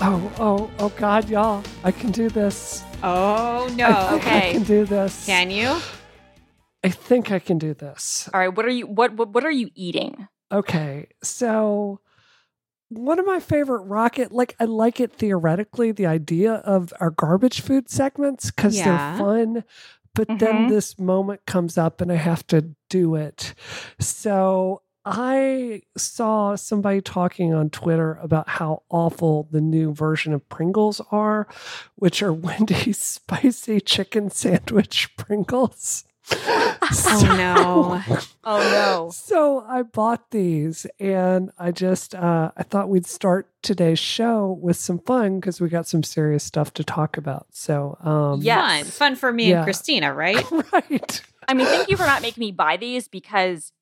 Oh, oh, oh God, y'all. I can do this. Oh no. I think I can do this. Can you? I think I can do this. All right, what are you what what, what are you eating? Okay, so one of my favorite rocket, like I like it theoretically, the idea of our garbage food segments because Yeah. they're fun. But then Mhm. this moment comes up and I have to do it. So I saw somebody talking on Twitter about how awful the new version of Pringles are, which are Wendy's spicy chicken sandwich Pringles. Oh no. Oh no. So I bought these and I just uh I thought we'd start today's show with some fun because we got some serious stuff to talk about. So um Yes. Fun. Fun for me Yeah. and Christina, right? right. I mean, thank you for not making me buy these because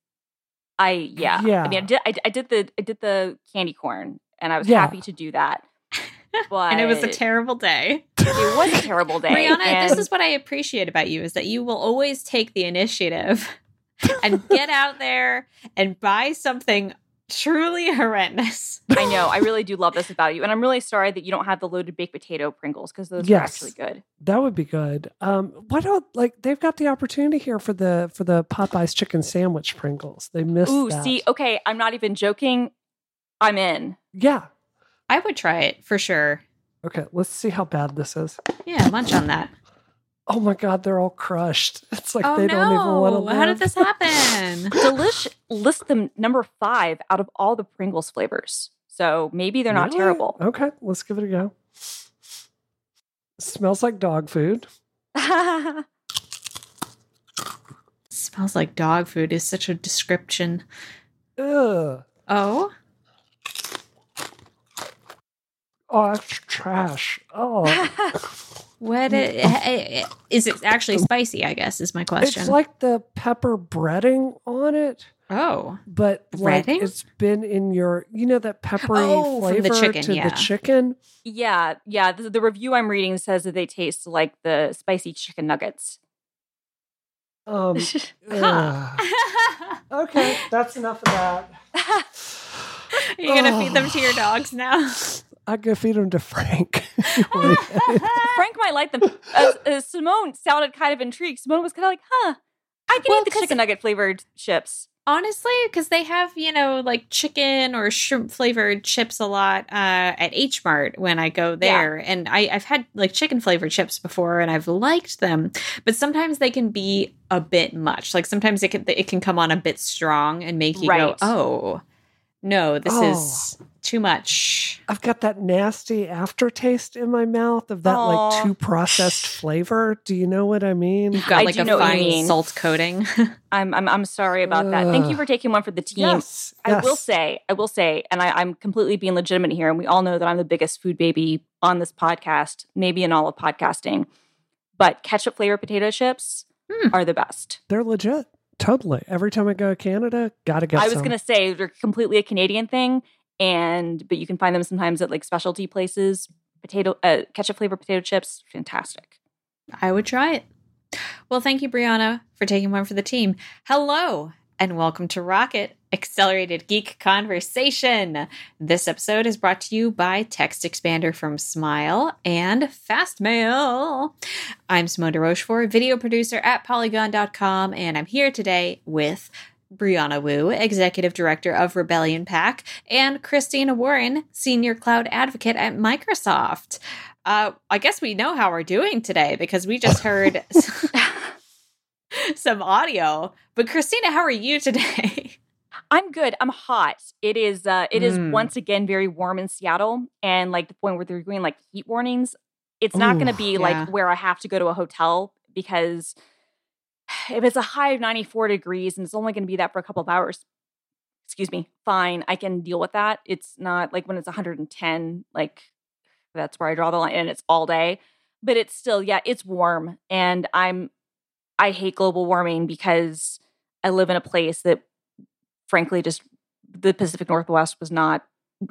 I yeah. Yeah. I mean, I did I, I did the I did the candy corn and I was Yeah. happy to do that. But and it was a terrible day. it was a terrible day. Brianna, and this is what I appreciate about you is that you will always take the initiative and get out there and buy something truly horrendous. I know. I really do love this about you. And I'm really sorry that you don't have the loaded baked potato Pringles because those Yes. are actually good. That would be good. Um why don't like they've got the opportunity here for the for the Popeyes chicken sandwich Pringles. They missed Ooh, that. see, okay, I'm not even joking. I'm in. Yeah. I would try it for sure. Okay, let's see how bad this is. Yeah, munch on that. Oh my god, they're all crushed. It's like oh they don't even want to no. live. How did this happen? Delish lists them number five out of all the Pringles flavors. So maybe they're not Really? terrible. Okay, let's give it a go. Smells like dog food. Smells like dog food is such a description. Ugh. Oh, Oh, that's trash. Oh, what i- i- i- is it actually spicy? I guess is my question. it's like the pepper breading on it, oh, but like Breading? it's been in your, you know, that peppery Oh, from the flavor chicken, to yeah. the chicken. yeah, yeah. The, the review I'm reading says that they taste like the spicy chicken nuggets. Um, Huh. ugh. okay, that's enough of that. Are you gonna feed Oh. them to your dogs now? I go feed them to Frank. Frank might like them. Uh, uh, Simone sounded kind of intrigued. Simone was kind of like, huh, I can Well, eat the chicken nugget flavored chips. Honestly, because they have you know like chicken or shrimp flavored chips a lot uh, at H Mart when I go there, and I, I've had like chicken flavored chips before, and I've liked them, but sometimes they can be a bit much. Like sometimes it can it can come on a bit strong and make you go, oh no, this Oh. is too much. I've got that nasty aftertaste in my mouth of that Aw. like too processed flavor. Do you know what I mean? You've got I like do a know fine salt coating. I'm, I'm, I'm sorry about that. Thank you for taking one for the team. Yes, I will say, I will say, and I, I'm completely being legitimate here, and we all know that I'm the biggest food baby on this podcast, maybe in all of podcasting. But ketchup flavored potato chips Hmm. are the best. they're legit. Totally. Every time I go to Canada, gotta get I was some. gonna say they're completely a Canadian thing, and but you can find them sometimes at like specialty places. Potato uh, ketchup flavored potato chips, fantastic. I would try it. Well, thank you, Brianna, for taking one for the team. Hello, and welcome to Rocket Accelerated Geek Conversation. This episode is brought to you by Text Expander from Smile and Fastmail. I'm Simone de Rochefort, video producer at Polygon.com, and I'm here today with Brianna Wu, Executive Director of Rebellion PAC, and Christina Warren, Senior Cloud Advocate at Microsoft. Uh, I guess we know how we're doing today because we just heard some audio. But Christina, how are you today? I'm good. I'm hot. It is uh it is Mm. once again very warm in Seattle and like the point where they're doing like heat warnings. It's not going to be yeah. like where I have to go to a hotel because if it's a high of 94 degrees and it's only going to be that for a couple of hours, excuse me, fine, I can deal with that. It's not like when it's 110 like that's where I draw the line and it's all day. But it's still yeah, it's warm and I'm I hate global warming because I live in a place that frankly just the Pacific Northwest was not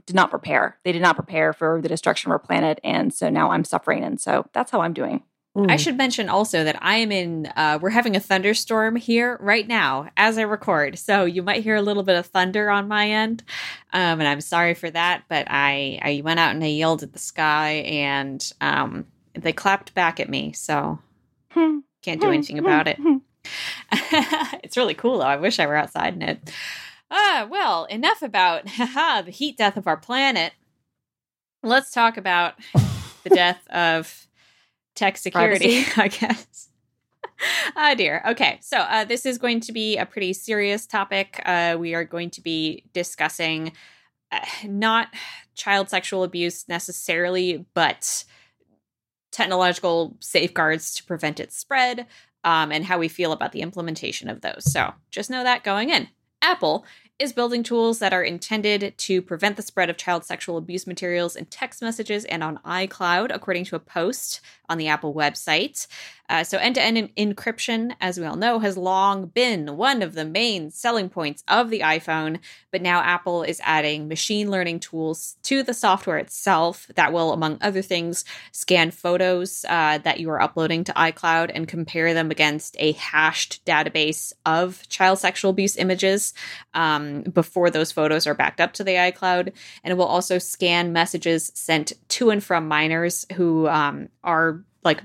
did not prepare. They did not prepare for the destruction of our planet and so now I'm suffering and so that's how I'm doing. Mm. I should mention also that I am in, uh, we're having a thunderstorm here right now as I record. So you might hear a little bit of thunder on my end. Um, and I'm sorry for that, but I, I went out and I yelled at the sky and um, they clapped back at me. So hmm. can't do anything about it. it's really cool though. I wish I were outside in it. Ah, well, enough about the heat death of our planet. Let's talk about the death of tech security, Privacy. I guess. oh dear. Okay, so uh, this is going to be a pretty serious topic. Uh, we are going to be discussing uh, not child sexual abuse necessarily, but technological safeguards to prevent its spread um, and how we feel about the implementation of those. So just know that going in. Apple is building tools that are intended to prevent the spread of child sexual abuse materials in text messages and on iCloud, according to a post on the Apple website. Uh, so, end to end encryption, as we all know, has long been one of the main selling points of the iPhone. But now Apple is adding machine learning tools to the software itself that will, among other things, scan photos uh, that you are uploading to iCloud and compare them against a hashed database of child sexual abuse images um, before those photos are backed up to the iCloud. And it will also scan messages sent to and from minors who um, are like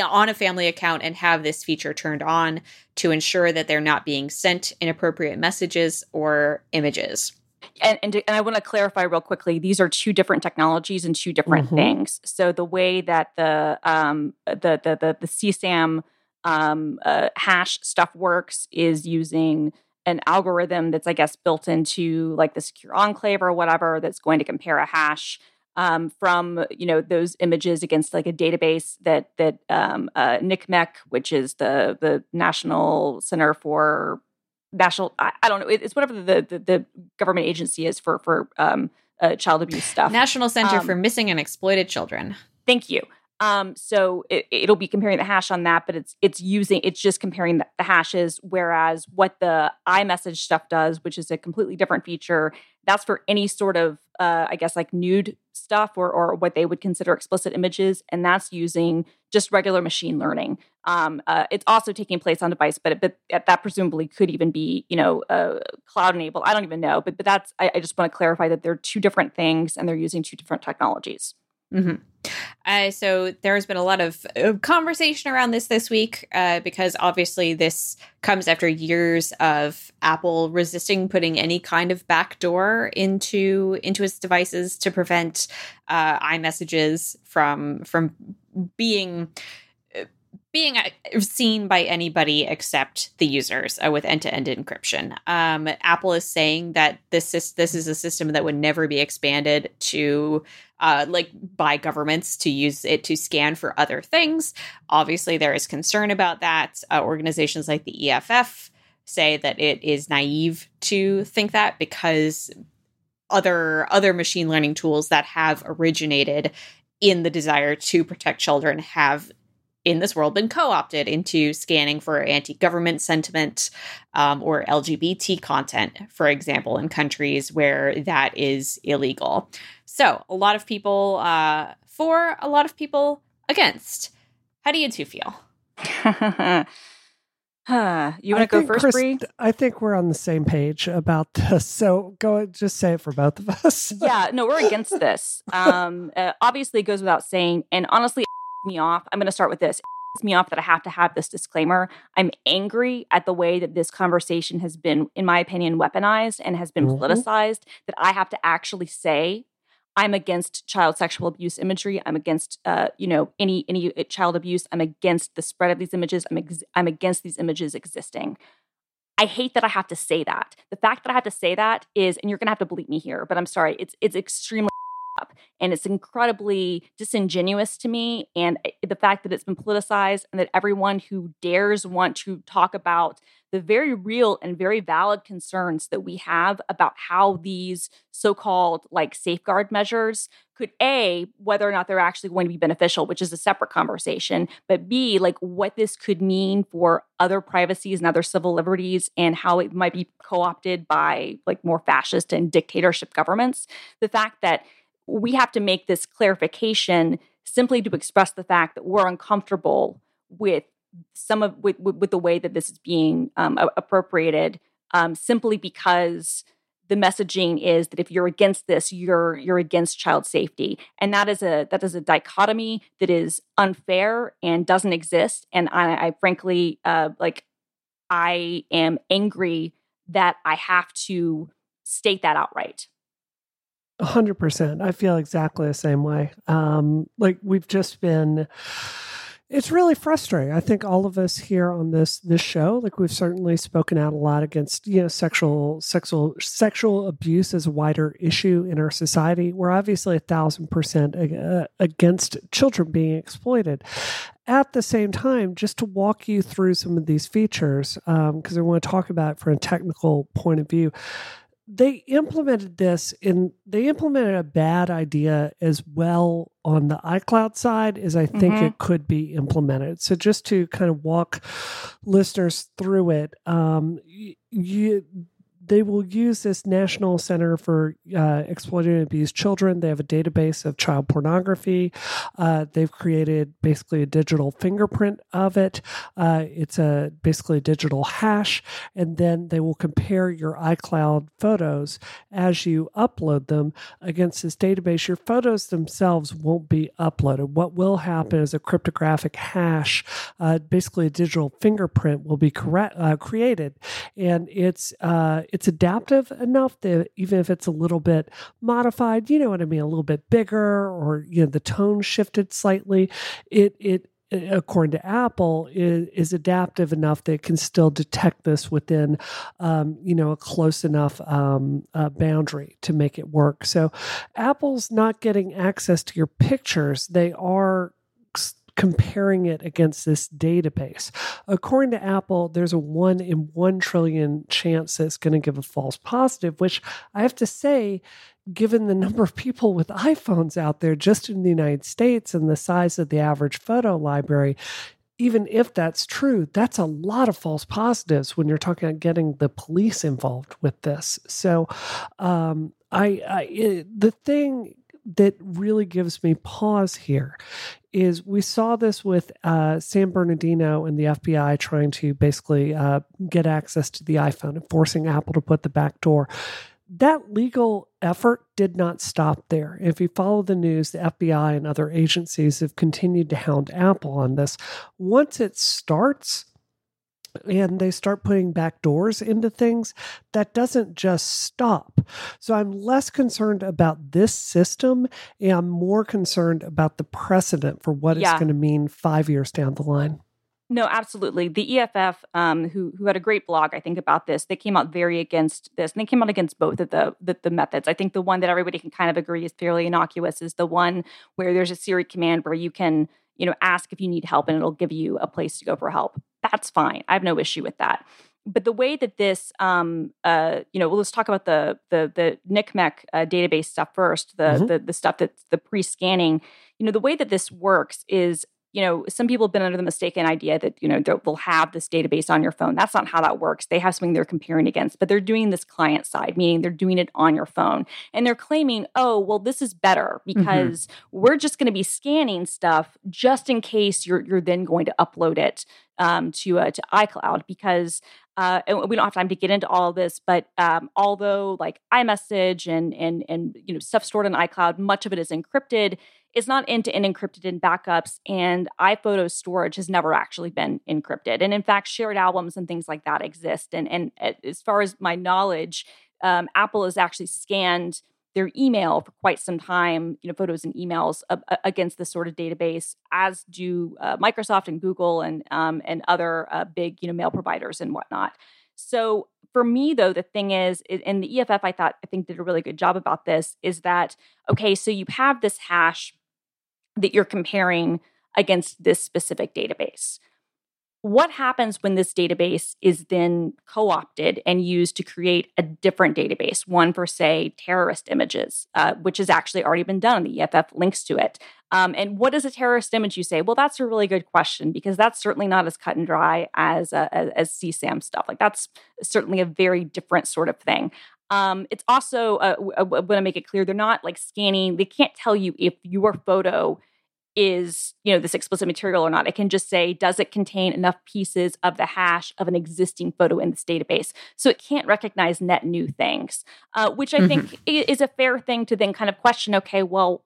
on a family account and have this feature turned on to ensure that they're not being sent inappropriate messages or images. And, and, and I want to clarify real quickly: these are two different technologies and two different mm-hmm. things. So the way that the um, the the the, the CSAM um, uh, hash stuff works is using an algorithm that's, I guess, built into like the secure enclave or whatever that's going to compare a hash um, from you know those images against like a database that that um, uh, NCMEC, which is the the National Center for National I, I don't know it's whatever the, the, the government agency is for for um, uh, child abuse stuff. National Center um, for Missing and Exploited Children. Thank you. Um, so it, will be comparing the hash on that, but it's it's using it's just comparing the, the, hashes. Whereas what the iMessage stuff does, which is a completely different feature, that's for any sort of uh, I guess like nude stuff or or what they would consider explicit images, and that's using just regular machine learning. Um, uh, it's also taking place on device, but but that presumably could even be you know uh, cloud enabled. I don't even know, but but that's I, I just want to clarify that they're two different things and they're using two different technologies. Mm-hmm. Uh, so there's been a lot of conversation around this this week uh, because obviously this comes after years of Apple resisting putting any kind of backdoor into into its devices to prevent uh, iMessages from from being being uh, seen by anybody except the users uh, with end-to-end encryption. Um, Apple is saying that this is this is a system that would never be expanded to uh, like by governments to use it to scan for other things. Obviously, there is concern about that. Uh, organizations like the EFF say that it is naive to think that because other other machine learning tools that have originated in the desire to protect children have in this world been co-opted into scanning for anti-government sentiment um, or lgbt content for example in countries where that is illegal so a lot of people uh, for a lot of people against how do you two feel Huh. You want to go first, Chris, Brie? I think we're on the same page about this. So go just say it for both of us. yeah, no, we're against this. Um, uh, obviously, it goes without saying. And honestly, me off. I'm going to start with this. It me off that I have to have this disclaimer. I'm angry at the way that this conversation has been, in my opinion, weaponized and has been mm-hmm. politicized. That I have to actually say I'm against child sexual abuse imagery. I'm against, uh, you know, any any uh, child abuse. I'm against the spread of these images. I'm ex- I'm against these images existing. I hate that I have to say that. The fact that I have to say that is, and you're going to have to bleep me here, but I'm sorry. It's it's extremely up. And it's incredibly disingenuous to me. And eh, the fact that it's been politicized and that everyone who dares want to talk about the very real and very valid concerns that we have about how these so called like safeguard measures could A, whether or not they're actually going to be beneficial, which is a separate conversation, but B, like what this could mean for other privacies and other civil liberties and how it might be co opted by like more fascist and dictatorship governments. The fact that we have to make this clarification simply to express the fact that we're uncomfortable with some of with, with, with the way that this is being um, appropriated um, simply because the messaging is that if you're against this you're you're against child safety. And that is a that is a dichotomy that is unfair and doesn't exist. And i, I frankly uh, like i am angry that i have to state that outright 100% i feel exactly the same way um like we've just been it's really frustrating. I think all of us here on this this show, like we've certainly spoken out a lot against you know sexual sexual sexual abuse as a wider issue in our society. We're obviously a thousand percent against children being exploited. At the same time, just to walk you through some of these features, because um, I want to talk about it from a technical point of view they implemented this in they implemented a bad idea as well on the iCloud side as I think mm-hmm. it could be implemented. So just to kind of walk listeners through it, um, you they will use this National Center for uh, Exploited and Abused Children. They have a database of child pornography. Uh, they've created basically a digital fingerprint of it. Uh, it's a basically a digital hash, and then they will compare your iCloud photos as you upload them against this database. Your photos themselves won't be uploaded. What will happen is a cryptographic hash, uh, basically a digital fingerprint, will be correct, uh, created, and it's uh, it's adaptive enough that even if it's a little bit modified, you know what I mean, a little bit bigger or you know the tone shifted slightly, it it according to Apple, is, is, adaptive enough that it can still detect this within, um, you know, a close enough um, uh, boundary to make it work. So, Apple's not getting access to your pictures; they are comparing it against this database. According to Apple, there's a one in one trillion chance that it's going to give a false positive, which I have to say, given the number of people with iPhones out there just in the United States and the size of the average photo library, even if that's true, that's a lot of false positives when you're talking about getting the police involved with this. So, um, I, I it, the thing that really gives me pause here is we saw this with uh, San Bernardino and the FBI trying to basically uh, get access to the iPhone and forcing Apple to put the back door. That legal effort did not stop there. If you follow the news, the FBI and other agencies have continued to hound Apple on this. Once it starts, and they start putting back doors into things, that doesn't just stop. So I'm less concerned about this system and I'm more concerned about the precedent for what yeah. it's going to mean five years down the line. No, absolutely. The EFF, um, who who had a great blog, I think, about this, they came out very against this, and they came out against both of the, the, the methods. I think the one that everybody can kind of agree is fairly innocuous is the one where there's a Siri command where you can you know, ask if you need help and it'll give you a place to go for help. That's fine. I have no issue with that. But the way that this, um, uh, you know, well, let's talk about the the the NCMEC uh, database stuff first. The, mm-hmm. the the stuff that's the pre-scanning. You know, the way that this works is you know, some people have been under the mistaken idea that, you know, they'll have this database on your phone. That's not how that works. They have something they're comparing against, but they're doing this client side, meaning they're doing it on your phone. And they're claiming, oh, well, this is better mm-hmm. because mm-hmm. we're just going to be scanning stuff just in case you're, you're then going to upload it um, to, uh, to iCloud because uh, we don't have time to get into all of this, but um, although like iMessage and and and you know stuff stored on iCloud, much of it is encrypted it's not end to end encrypted in backups, and iPhoto storage has never actually been encrypted. And in fact, shared albums and things like that exist. And, and as far as my knowledge, um, Apple has actually scanned their email for quite some time, you know, photos and emails uh, against this sort of database, as do uh, Microsoft and Google and um, and other uh, big, you know, mail providers and whatnot. So for me, though, the thing is, and the EFF, I thought I think did a really good job about this, is that okay, so you have this hash that you're comparing against this specific database. What happens when this database is then co opted and used to create a different database, one for, say, terrorist images, uh, which has actually already been done? The EFF links to it. Um, and what is a terrorist image, you say? Well, that's a really good question because that's certainly not as cut and dry as, uh, as, as CSAM stuff. Like, that's certainly a very different sort of thing. Um, it's also, uh, I want to make it clear, they're not like scanning, they can't tell you if your photo is you know this explicit material or not it can just say does it contain enough pieces of the hash of an existing photo in this database so it can't recognize net new things uh, which i mm-hmm. think is a fair thing to then kind of question okay well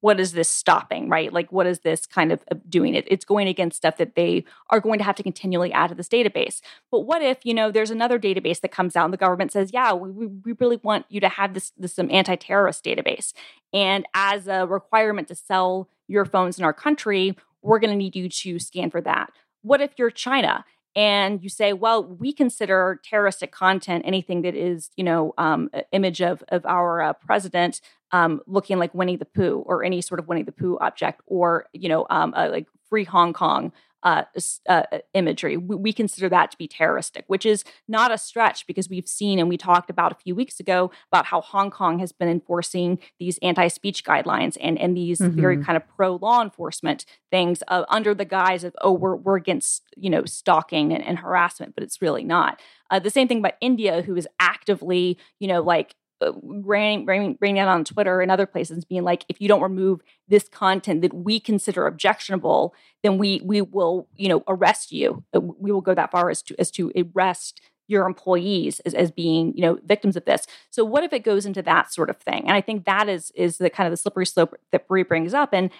what is this stopping right? Like what is this kind of doing? It it's going against stuff that they are going to have to continually add to this database. But what if you know there's another database that comes out and the government says yeah we, we really want you to have this this some anti-terrorist database. And as a requirement to sell your phones in our country, we're going to need you to scan for that. What if you're China and you say, well, we consider terroristic content anything that is, you know, um, image of of our uh, president um, looking like Winnie the Pooh or any sort of Winnie the Pooh object, or you know, um, uh, like free Hong Kong uh, uh, imagery. We, we, consider that to be terroristic, which is not a stretch because we've seen and we talked about a few weeks ago about how Hong Kong has been enforcing these anti-speech guidelines and and these mm-hmm. very kind of pro law enforcement things uh, under the guise of oh we're we're against you know stalking and, and harassment, but it's really not. Uh, the same thing about India, who is actively you know like uh, raining, raining, raining out on Twitter and other places, being like, if you don't remove this content that we consider objectionable, then we we will, you know, arrest you. Uh, we will go that far as to as to arrest your employees as, as being, you know, victims of this. So what if it goes into that sort of thing? And I think that is is the kind of the slippery slope that Brie brings up. And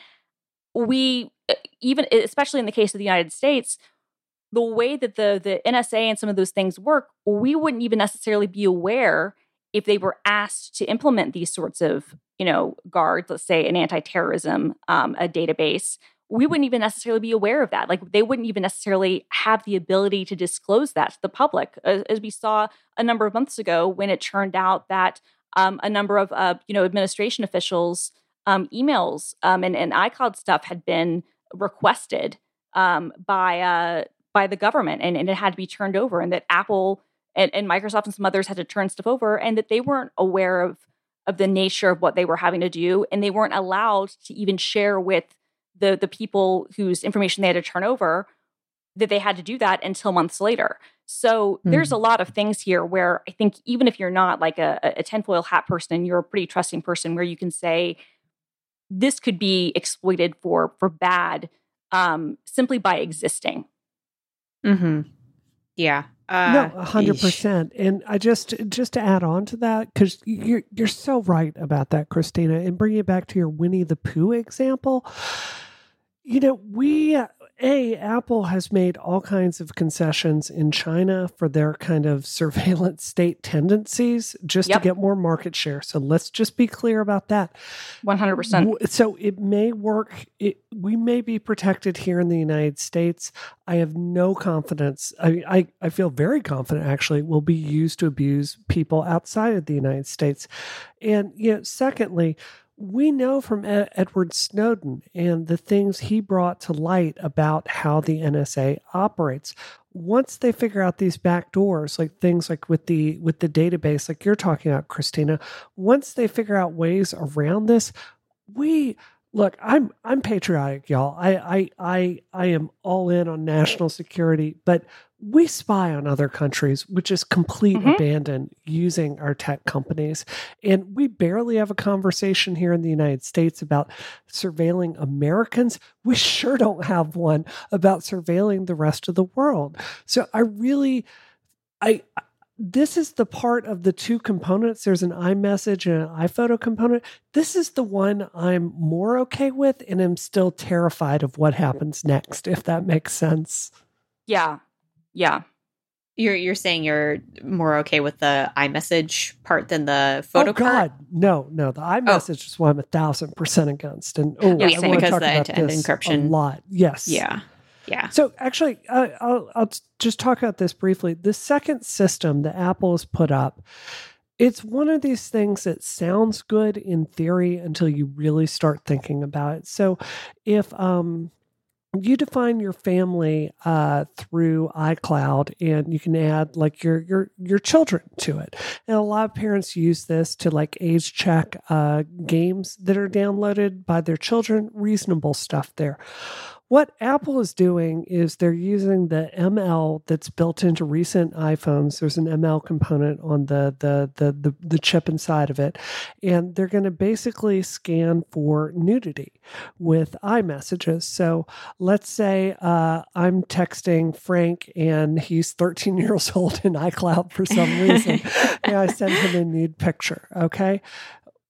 we uh, even especially in the case of the United States, the way that the the NSA and some of those things work, we wouldn't even necessarily be aware if they were asked to implement these sorts of, you know, guards, let's say an anti-terrorism um, a database, we wouldn't even necessarily be aware of that. Like they wouldn't even necessarily have the ability to disclose that to the public, as, as we saw a number of months ago when it turned out that um, a number of uh, you know administration officials' um, emails um, and, and iCloud stuff had been requested um, by uh, by the government, and, and it had to be turned over, and that Apple and, and Microsoft and some others had to turn stuff over and that they weren't aware of of the nature of what they were having to do and they weren't allowed to even share with the the people whose information they had to turn over that they had to do that until months later. So mm. there's a lot of things here where I think even if you're not like a, a tinfoil hat person, you're a pretty trusting person where you can say this could be exploited for for bad um, simply by existing. Hmm. Yeah. Uh, no, hundred percent. And I just just to add on to that because you're you're so right about that, Christina. And bring it back to your Winnie the Pooh example. You know, we a apple has made all kinds of concessions in china for their kind of surveillance state tendencies just yep. to get more market share. So let's just be clear about that. 100% so it may work it, we may be protected here in the united states. I have no confidence I, I, I feel very confident actually will be used to abuse people outside of the united states. And you know secondly we know from Ed- Edward Snowden and the things he brought to light about how the NSA operates. Once they figure out these back doors, like things like with the with the database, like you're talking about, Christina, once they figure out ways around this, we look. I'm I'm patriotic, y'all. I I I I am all in on national security, but we spy on other countries, which is complete mm-hmm. abandon using our tech companies. And we barely have a conversation here in the United States about surveilling Americans. We sure don't have one about surveilling the rest of the world. So I really, I, this is the part of the two components. There's an iMessage and an iPhoto component. This is the one I'm more okay with, and I'm still terrified of what happens next, if that makes sense. Yeah, yeah. You're you're saying you're more okay with the iMessage part than the photo oh, God. part? No, no. The iMessage oh. is what I'm a thousand percent against. And oh, yeah, I want to talk the about this encryption a lot. Yes. Yeah. Yeah. So actually, uh, I'll, I'll just talk about this briefly. The second system that Apple has put up, it's one of these things that sounds good in theory until you really start thinking about it. So if um, you define your family uh, through iCloud, and you can add like your your your children to it. And a lot of parents use this to like age check uh, games that are downloaded by their children. Reasonable stuff there. What Apple is doing is they're using the ML that's built into recent iPhones. There's an ML component on the the the the, the chip inside of it, and they're going to basically scan for nudity with iMessages. So let's say uh, I'm texting Frank and he's 13 years old in iCloud for some reason, and I send him a nude picture. Okay,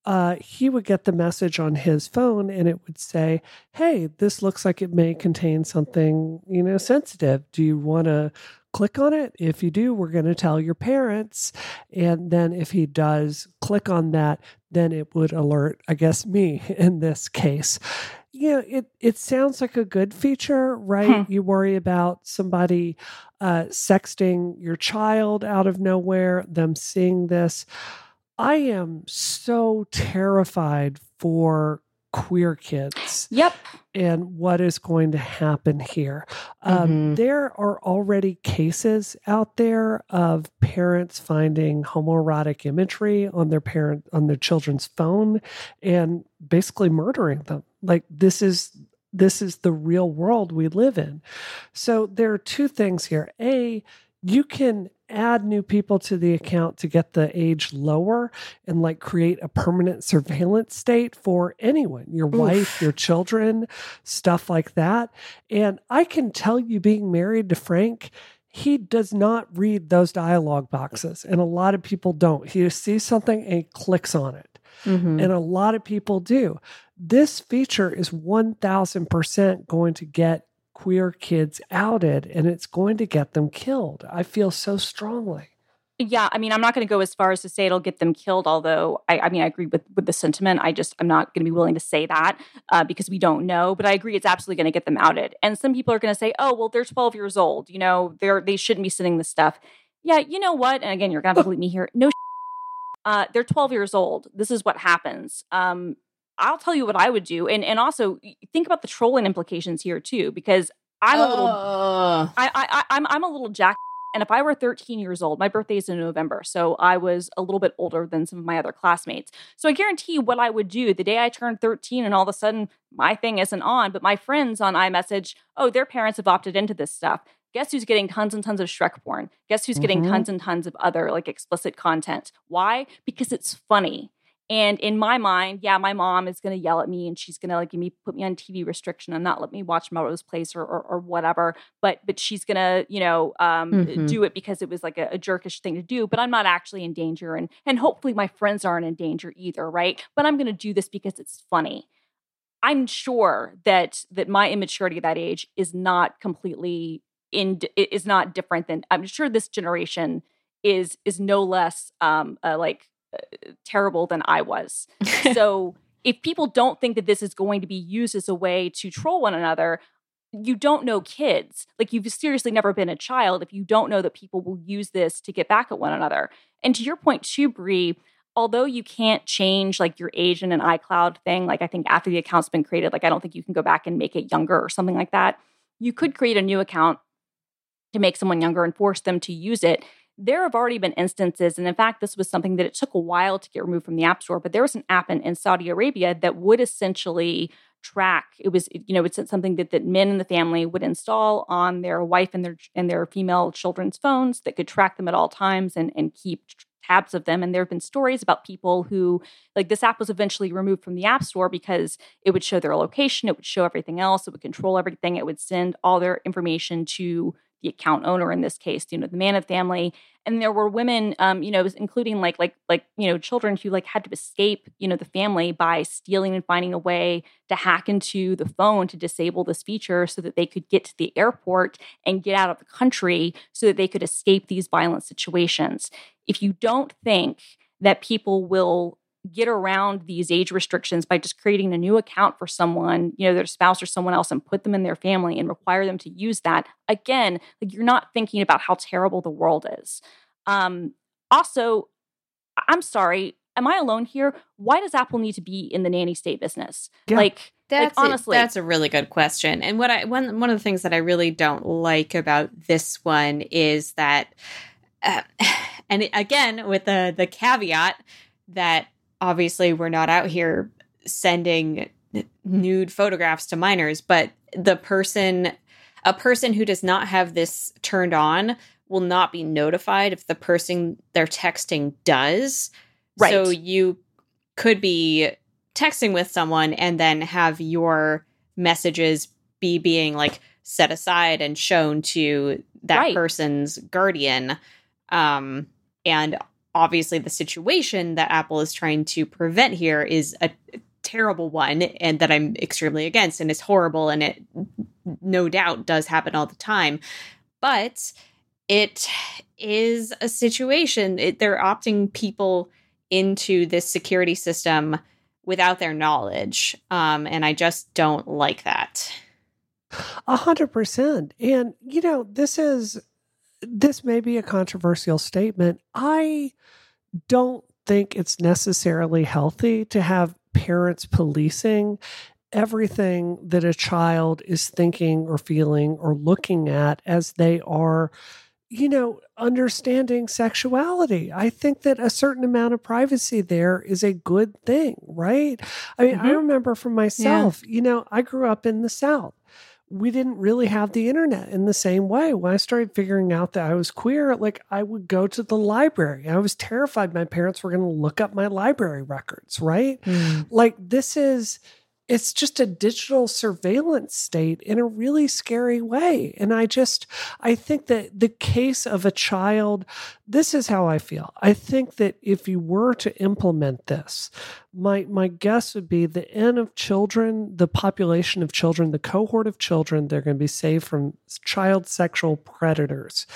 uh, he would get the message on his phone and it would say, Hey, this looks like it may contain something, you know, sensitive. Do you want to click on it? If you do, we're going to tell your parents. And then if he does click on that, then it would alert, I guess, me in this case. You know, it, it sounds like a good feature, right? Hmm. You worry about somebody uh, sexting your child out of nowhere, them seeing this. I am so terrified for queer kids Yep. and what is going to happen here. Um, Mhm. There are already cases out there of parents finding homoerotic imagery on their parent on their children's phone and basically murdering them. Like this is this is the real world we live in. So there are two things here. A, you can add new people to the account to get the age lower and like create a permanent surveillance state for anyone your wife your children stuff like that. And i can tell you being married to frank he does not read those dialogue boxes and a lot of people don't. He just sees something and he clicks on it. Mhm. and a lot of people do. This feature is 1000% going to get queer kids outed and it's going to get them killed. I feel so strongly. Yeah, I mean, I'm not going to go as far as to say it'll get them killed. Although, I, I mean, I agree with with the sentiment. I just I'm not going to be willing to say that uh, because we don't know. But I agree, it's absolutely going to get them outed. And some people are going to say, "Oh, well, they're 12 years old. You know, they're they shouldn't be sending this stuff." Yeah, you know what? And again, you're going to believe me here. No, uh, they're 12 years old. This is what happens. Um, I'll tell you what I would do, and and also think about the trolling implications here too, because I'm a little I, I, I I'm I'm a little jack. And if I were 13 years old, my birthday is in November, so I was a little bit older than some of my other classmates. So I guarantee you what I would do the day I turned 13 and all of a sudden my thing isn't on, but my friends on iMessage, oh, their parents have opted into this stuff. Guess who's getting tons and tons of Shrek porn? Guess who's getting Mhm. tons and tons of other like explicit content? Why? Because it's funny. And in my mind, yeah, my mom is going to yell at me and she's going to like give me put me on TV restriction and not let me watch Melrose Place or or, or whatever. But but she's going to you know um, Mhm. do it because it was like a, a jerkish thing to do. But I'm not actually in danger, and and hopefully my friends aren't in danger either, right? But I'm going to do this because it's funny. I'm sure that that my immaturity at that age is not completely in is not different than I'm sure this generation is is no less um uh, like terrible than I was. so if people don't think that this is going to be used as a way to troll one another, you don't know kids. Like you've seriously never been a child if you don't know that people will use this to get back at one another. And to your point too, Bree, although you can't change like your age in an iCloud thing, like I think after the account's been created, like I don't think you can go back and make it younger or something like that. You could create a new account to make someone younger and force them to use it. There have already been instances, and in fact, this was something that it took a while to get removed from the App Store, but there was an app in, in Saudi Arabia that would essentially track it was you know it's something that, that men in the family would install on their wife and their and their female children's phones that could track them at all times and and keep tabs of them and there have been stories about people who like this app was eventually removed from the app store because it would show their location it would show everything else it would control everything it would send all their information to the account owner in this case you know the man of family. And there were women um you know including like like like you know children who like had to escape you know the family by stealing and finding a way to hack into the phone to disable this feature so that they could get to the airport and get out of the country so that they could escape these violent situations. If you don't think that people will get around these age restrictions by just creating a new account for someone, you know, their spouse or someone else and put them in their family and require them to use that. Again, like you're not thinking about how terrible the world is. Um, also, I- I'm sorry, am I alone here? Why does Apple need to be in the nanny state business? Yeah. Like, That's like a- honestly, that's a really good question. And what I one one of the things that I really don't like about this one is that, uh, and again with the the caveat that obviously we're not out here sending nude photographs to minors, but the person a person who does not have this turned on will not be notified if the person they're texting does. Right. So you could be texting with someone and then have your messages be being like set aside and shown to that Right. person's guardian. Um, and obviously, the situation that Apple is trying to prevent here is a terrible one and that I'm extremely against and is horrible and it no doubt does happen all the time. But it is a situation it, they're opting people into this security system without their knowledge um, and i just don't like that A hundred percent. And you know, this is this may be a controversial statement. I don't think it's necessarily healthy to have parents policing everything that a child is thinking or feeling or looking at as they are you know understanding sexuality i think that a certain amount of privacy there is a good thing right i mean i Mhm. remember for myself you know i grew up in the south we didn't really have the internet in the same way. When I started figuring out that I was queer, like I would go to the library. I was terrified my parents were going to look up my library records, right? Hmm. Like this is it's just a digital surveillance state in a really scary way. And I just I think that the case of a child this is how I feel. I think that if you were to implement this, my my guess would be the N of children, the population of children, the cohort of children they're going to be saved from child sexual predators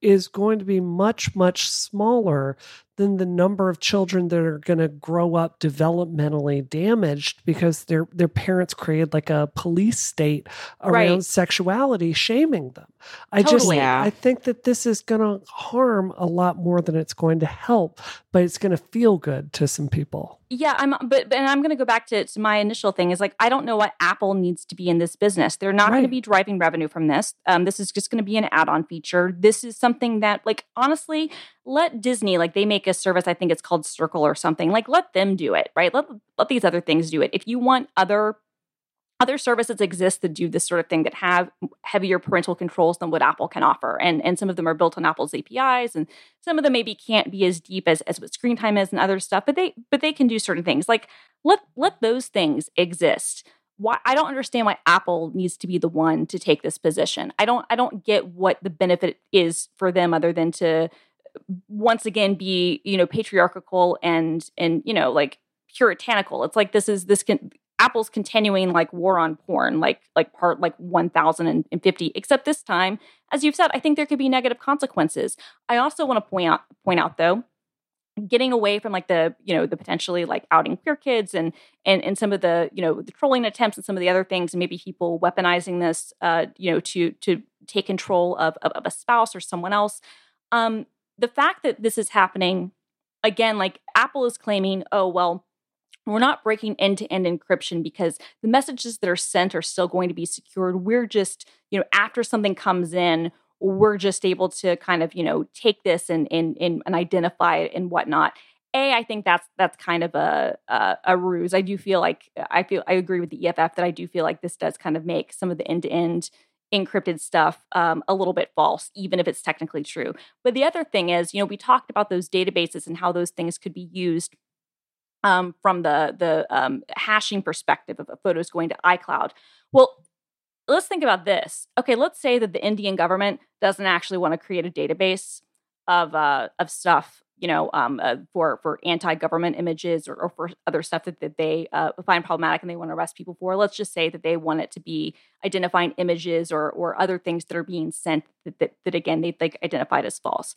is going to be much much smaller than the number of children that are going to grow up developmentally damaged because their their parents created like a police state around Right. sexuality shaming them. I just Yeah. I think that this is going to harm a lot more than it's going to help, but it's going to feel good to some people. Yeah, I'm but, but and I'm going to go back to, to my initial thing is like I don't know what Apple needs to be in this business. They're not going to be driving revenue from this. Um, this is just going to be an add-on feature. This is something that like honestly, let Disney like they make a service. I think it's called Circle or something. Like let them do it, right? Let let these other things do it. If you want other other services exist that do this sort of thing that have heavier parental controls than what Apple can offer. And and some of them are built on Apple's APIs and some of them maybe can't be as deep as, as what screen time is and other stuff, but they but they can do certain things. Like let let those things exist. Why I don't understand why Apple needs to be the one to take this position. I don't I don't get what the benefit is for them other than to uh, once again be, you know, patriarchal and and you know, like puritanical. It's like this is this can Apple's continuing like war on porn, like like part like 1050, except this time, as you've said, I think there could be negative consequences. I also want to point out point out though, getting away from like the, you know, the potentially like outing queer kids and and and some of the, you know, the trolling attempts and some of the other things, and maybe people weaponizing this uh, you know, to to take control of of, of a spouse or someone else. Um, the fact that this is happening again, like Apple is claiming, oh well, we're not breaking end-to-end encryption because the messages that are sent are still going to be secured. We're just you know after something comes in we're just able to kind of you know take this and and and, and identify it and whatnot. A i think that's that's kind of a, a a ruse. I do feel like i feel i agree with the eff that i do feel like this does kind of make some of the end-to-end encrypted stuff um, a little bit false even if it's technically true. But the other thing is you know we talked about those databases and how those things could be used um, from the the um, hashing perspective of photos going to iCloud. Well, let's think about this. Okay, let's say that the Indian government doesn't actually want to create a database of uh, of stuff, you know, um, uh, for for anti-government images or, or for other stuff that, that they uh, find problematic and they want to arrest people for. Let's just say that they want it to be identifying images or or other things that are being sent that that, that again they like identified as false.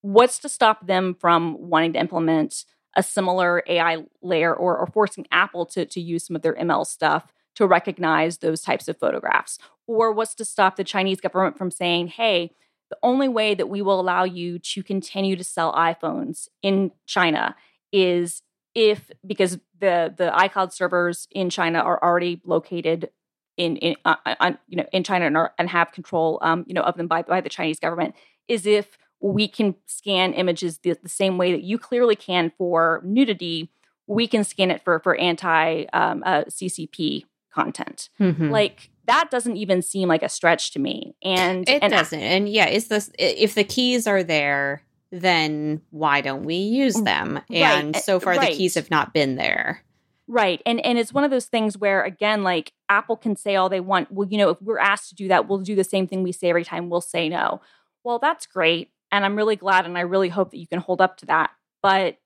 What's to stop them from wanting to implement a similar AI layer or, or forcing Apple to, to use some of their ML stuff to recognize those types of photographs? Or what's to stop the Chinese government from saying, hey, the only way that we will allow you to continue to sell iPhones in China is if because the the iCloud servers in China are already located in in uh, uh, you know in China and, are, and have control um, you know of them by by the Chinese government is if we can scan images the, the same way that you clearly can for nudity. We can scan it for for anti um, uh, CCP content. Mhm. Like that doesn't even seem like a stretch to me. And it and doesn't. And yeah, is this if the keys are there, then why don't we use them? And Right, so far, right. the keys have not been there. Right. And and it's one of those things where again like Apple can say all they want. Well, you know, if we're asked to do that, we'll do the same thing we say every time. We'll say no. Well, that's great. And I'm really glad and I really hope that you can hold up to that. But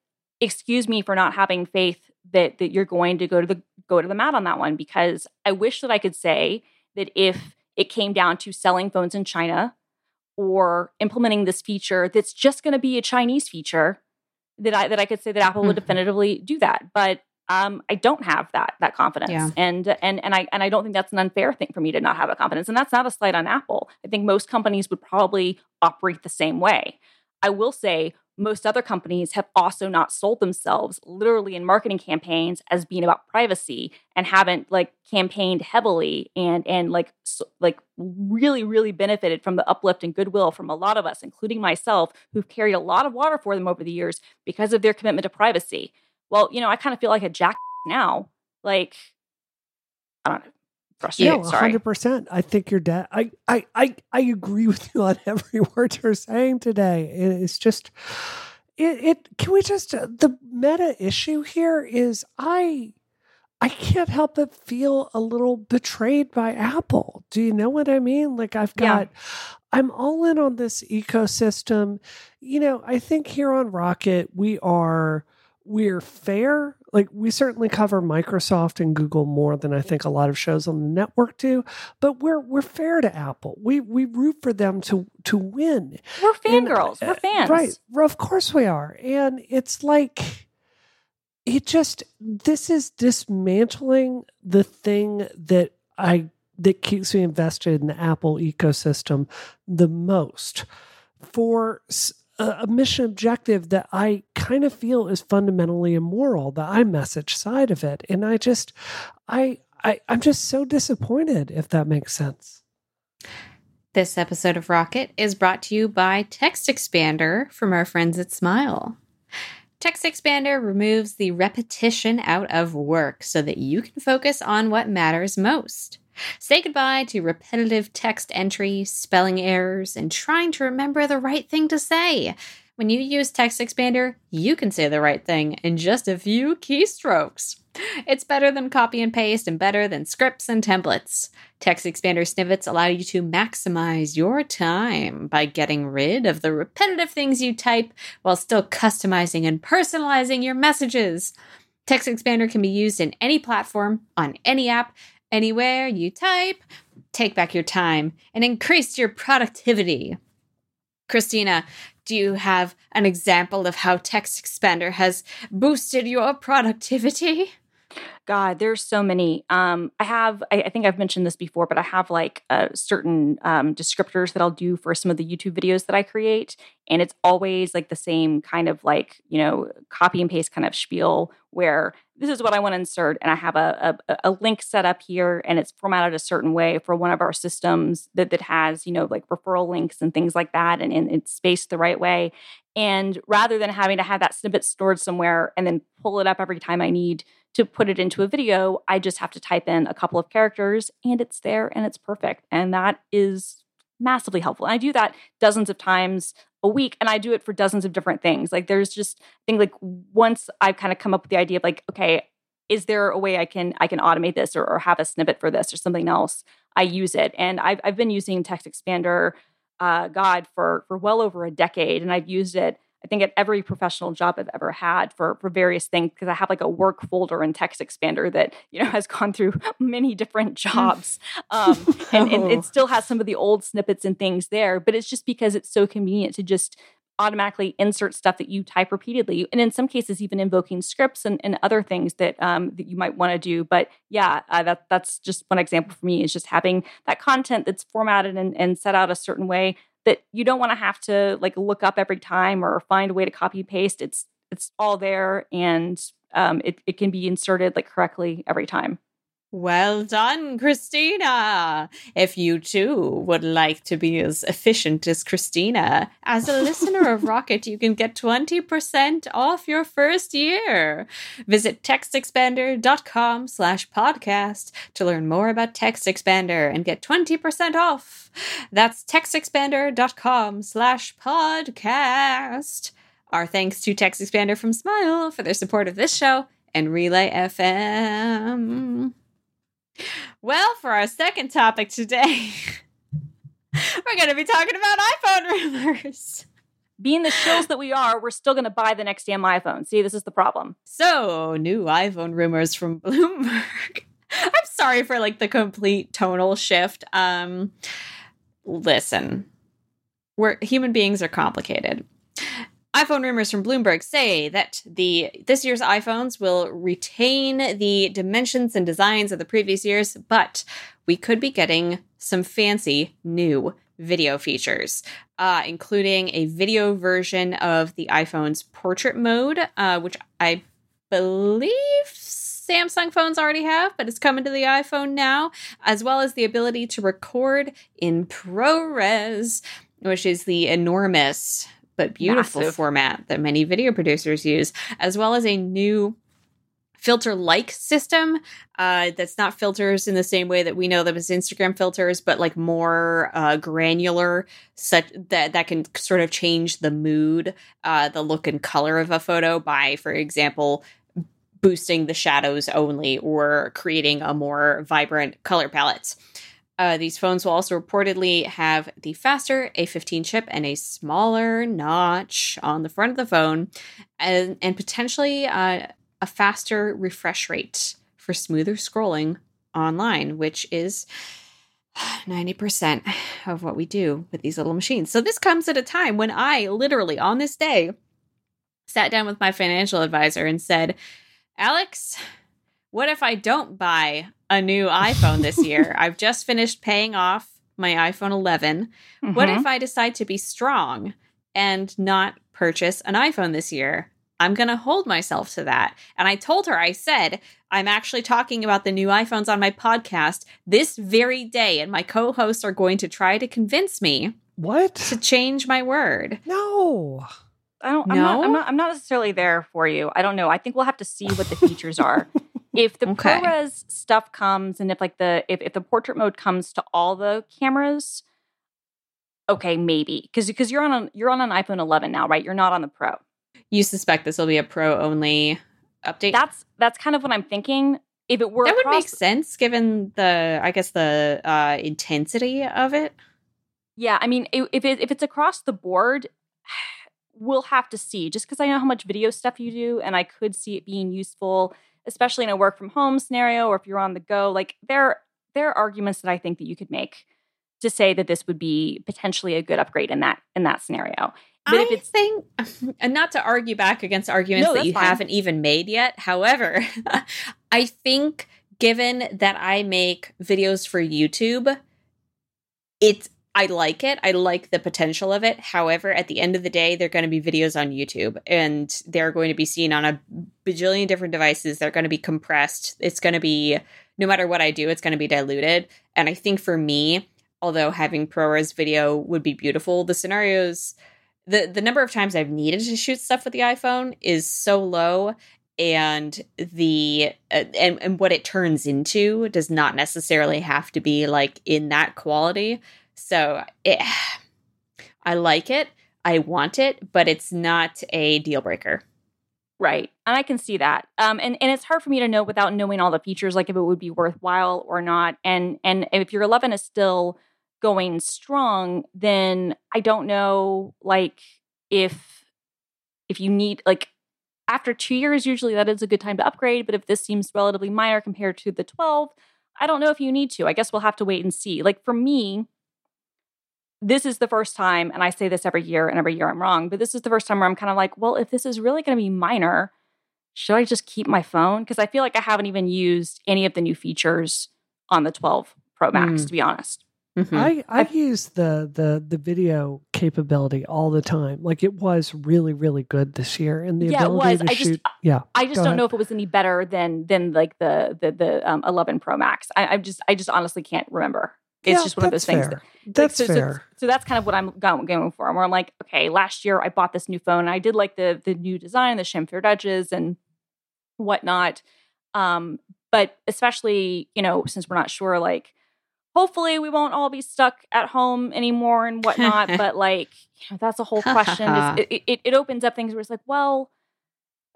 excuse me for not having faith that that you're going to go to the go to the mat on that one because I wish that I could say that if it came down to selling phones in China or implementing this feature that's just going to be a Chinese feature that I that I could say that Apple would Mhm. definitively do that. But um, I don't have that that confidence, Yeah. and and and I and I don't think that's an unfair thing for me to not have a confidence. And that's not a slight on Apple. I think most companies would probably operate the same way. I will say most other companies have also not sold themselves literally in marketing campaigns as being about privacy and haven't like campaigned heavily and and like s like really really benefited from the uplift and goodwill from a lot of us including myself who've carried a lot of water for them over the years because of their commitment to privacy well you know i kind of feel like a jack now like i don't know frustrated sorry hundred percent. I think your dad. I, I, I, I agree with you on every word you're saying today. It- It's just, it. it can we just uh, the meta issue here is I, I can't help but feel a little betrayed by Apple. Do you know what I mean? Like I've Yeah. got. I'm all in on this ecosystem. You know, I think here on Rocket we are we're fair. Like we certainly cover Microsoft and Google more than I think a lot of shows on the network do, but we're we're fair to Apple. We we root for them to to win. we're And, fangirls uh, we're fans Right. Well, of course we are. And it's like it just this is dismantling the thing that I that keeps me invested in the Apple ecosystem the most for a mission objective that I kind of feel is fundamentally immoral, the iMessage side of it. And I just I I I'm just so disappointed if that makes sense. This episode of Rocket is brought to you by Text Expander from our friends at Smile. Text Expander removes the repetition out of work so that you can focus on what matters most. Say goodbye to repetitive text entry, spelling errors, and trying to remember the right thing to say. When you use Text Expander, you can say the right thing in just a few keystrokes. It's better than copy and paste and better than scripts and templates. Text Expander snippets allow you to maximize your time by getting rid of the repetitive things you type while still customizing and personalizing your messages. Text Expander can be used in any platform, on any app, anywhere you type. Take back your time and increase your productivity. Christina, do you have an example of how Text Expander has boosted your productivity? God, there's so many. Um, I have, I, I think I've mentioned this before, but I have like uh, certain um, descriptors that I'll do for some of the YouTube videos that I create. And it's always like the same kind of like, you know, copy and paste kind of spiel where this is what I want to insert. And I have a, a, a link set up here and it's formatted a certain way for one of our systems that, that has, you know, like referral links and things like that. And, and it's spaced the right way. And rather than having to have that snippet stored somewhere and then pull it up every time I need to put it into a video, I just have to type in a couple of characters and it's there and it's perfect. And that is massively helpful. And I do that dozens of times a week and I do it for dozens of different things. Like there's just I think like once I've kind of come up with the idea of like, okay, is there a way I can I can automate this or, or have a snippet for this or something else? I use it. And I've I've been using Text Expander uh God for for well over a decade and I've used it I think at every professional job I've ever had for for various things because I have like a work folder in Text Expander that you know has gone through many different jobs, um, and, and it still has some of the old snippets and things there. But it's just because it's so convenient to just automatically insert stuff that you type repeatedly, and in some cases even invoking scripts and, and other things that um, that you might want to do. But yeah, uh, that that's just one example for me is just having that content that's formatted and, and set out a certain way that you don't want to have to like look up every time or find a way to copy paste. It's it's all there and um, it, it can be inserted like correctly every time. Well done, Christina. If you too would like to be as efficient as Christina, as a listener of Rocket, you can get 20% off your first year. Visit textexpander.com slash podcast to learn more about TextExpander and get 20% off. That's textexpander.com slash podcast. Our thanks to TextExpander from Smile for their support of this show and Relay FM. Well, for our second topic today, we're going to be talking about iPhone rumors. Being the shills that we are, we're still going to buy the next damn iPhone. See, this is the problem. So, new iPhone rumors from Bloomberg. I'm sorry for like the complete tonal shift. Um listen. We're human beings are complicated iPhone rumors from Bloomberg say that the this year's iPhones will retain the dimensions and designs of the previous years, but we could be getting some fancy new video features, uh, including a video version of the iPhone's portrait mode, uh, which I believe Samsung phones already have, but it's coming to the iPhone now, as well as the ability to record in ProRes, which is the enormous but beautiful Massive. format that many video producers use, as well as a new filter like system uh, that's not filters in the same way that we know them as Instagram filters, but like more uh, granular, such that that can sort of change the mood, uh, the look and color of a photo by, for example, boosting the shadows only or creating a more vibrant color palette. Uh, these phones will also reportedly have the faster A15 chip and a smaller notch on the front of the phone, and, and potentially uh, a faster refresh rate for smoother scrolling online, which is 90% of what we do with these little machines. So, this comes at a time when I literally, on this day, sat down with my financial advisor and said, Alex, what if I don't buy a new iPhone this year? I've just finished paying off my iPhone 11. Mm-hmm. What if mm-hmm. I decide to be strong and not purchase an iPhone this year? I'm going to hold myself to that. And I told her, I said, I'm actually talking about the new iPhones on my podcast this very day, and my co hosts are going to try to convince me. What? To change my word. No. I don't. I'm, no? not, I'm not. I'm not necessarily there for you. I don't know. I think we'll have to see what the features are. if the okay. ProRes stuff comes and if like the if, if the portrait mode comes to all the cameras, okay, maybe because because you're on a you're on an iPhone 11 now, right? You're not on the Pro. You suspect this will be a Pro only update? That's that's kind of what I'm thinking. If it were that would make sense given the I guess the uh, intensity of it. Yeah, I mean, if it, if it's across the board, we'll have to see. Just because I know how much video stuff you do, and I could see it being useful especially in a work from home scenario or if you're on the go like there there are arguments that i think that you could make to say that this would be potentially a good upgrade in that in that scenario but I if it's think, and not to argue back against arguments no, that you fine. haven't even made yet. However, I think given that I make videos for YouTube, it's I like it. I like the potential of it. However, at the end of the day, they're going to be videos on YouTube and they're going to be seen on a bajillion different devices. They're going to be compressed. It's going to be, no matter what I do, it's going to be diluted. And I think for me, although having ProRes video would be beautiful, the scenarios, the, the number of times I've needed to shoot stuff with the iPhone is so low and the uh, and, and what it turns into does not necessarily have to be like in that quality so I like it. I want it, but it's not a deal breaker. Right. And I can see that. Um, and, and it's hard for me to know without knowing all the features, like if it would be worthwhile or not. And and if your 11 is still going strong, then I don't know, like if if you need like after two years, usually that is a good time to upgrade. But if this seems relatively minor compared to the 12, I don't know if you need to. I guess we'll have to wait and see. Like for me, this is the first time, and I say this every year, and every year I'm wrong, but this is the first time where I'm kind of like, well, if this is really going to be minor, should I just keep my phone? Because I feel like I haven't even used any of the new features on the 12 Pro Max, mm. to be honest. Mm-hmm. I I use the the the video capability all the time. Like it was really really good this year, and the yeah, ability it was. to I shoot. just, yeah, I just don't know if it was any better than than like the the the um, 11 Pro Max. I, I just I just honestly can't remember. It's yeah, just one of those things. That, that's like, so, fair. So, so, that's kind of what I'm going for. Where I'm like, okay, last year I bought this new phone, and I did like the the new design, the chamfered edges, and whatnot. Um, but especially, you know, since we're not sure, like hopefully we won't all be stuck at home anymore and whatnot. but like, you know, that's a whole question. it, it, it opens up things where it's like, well,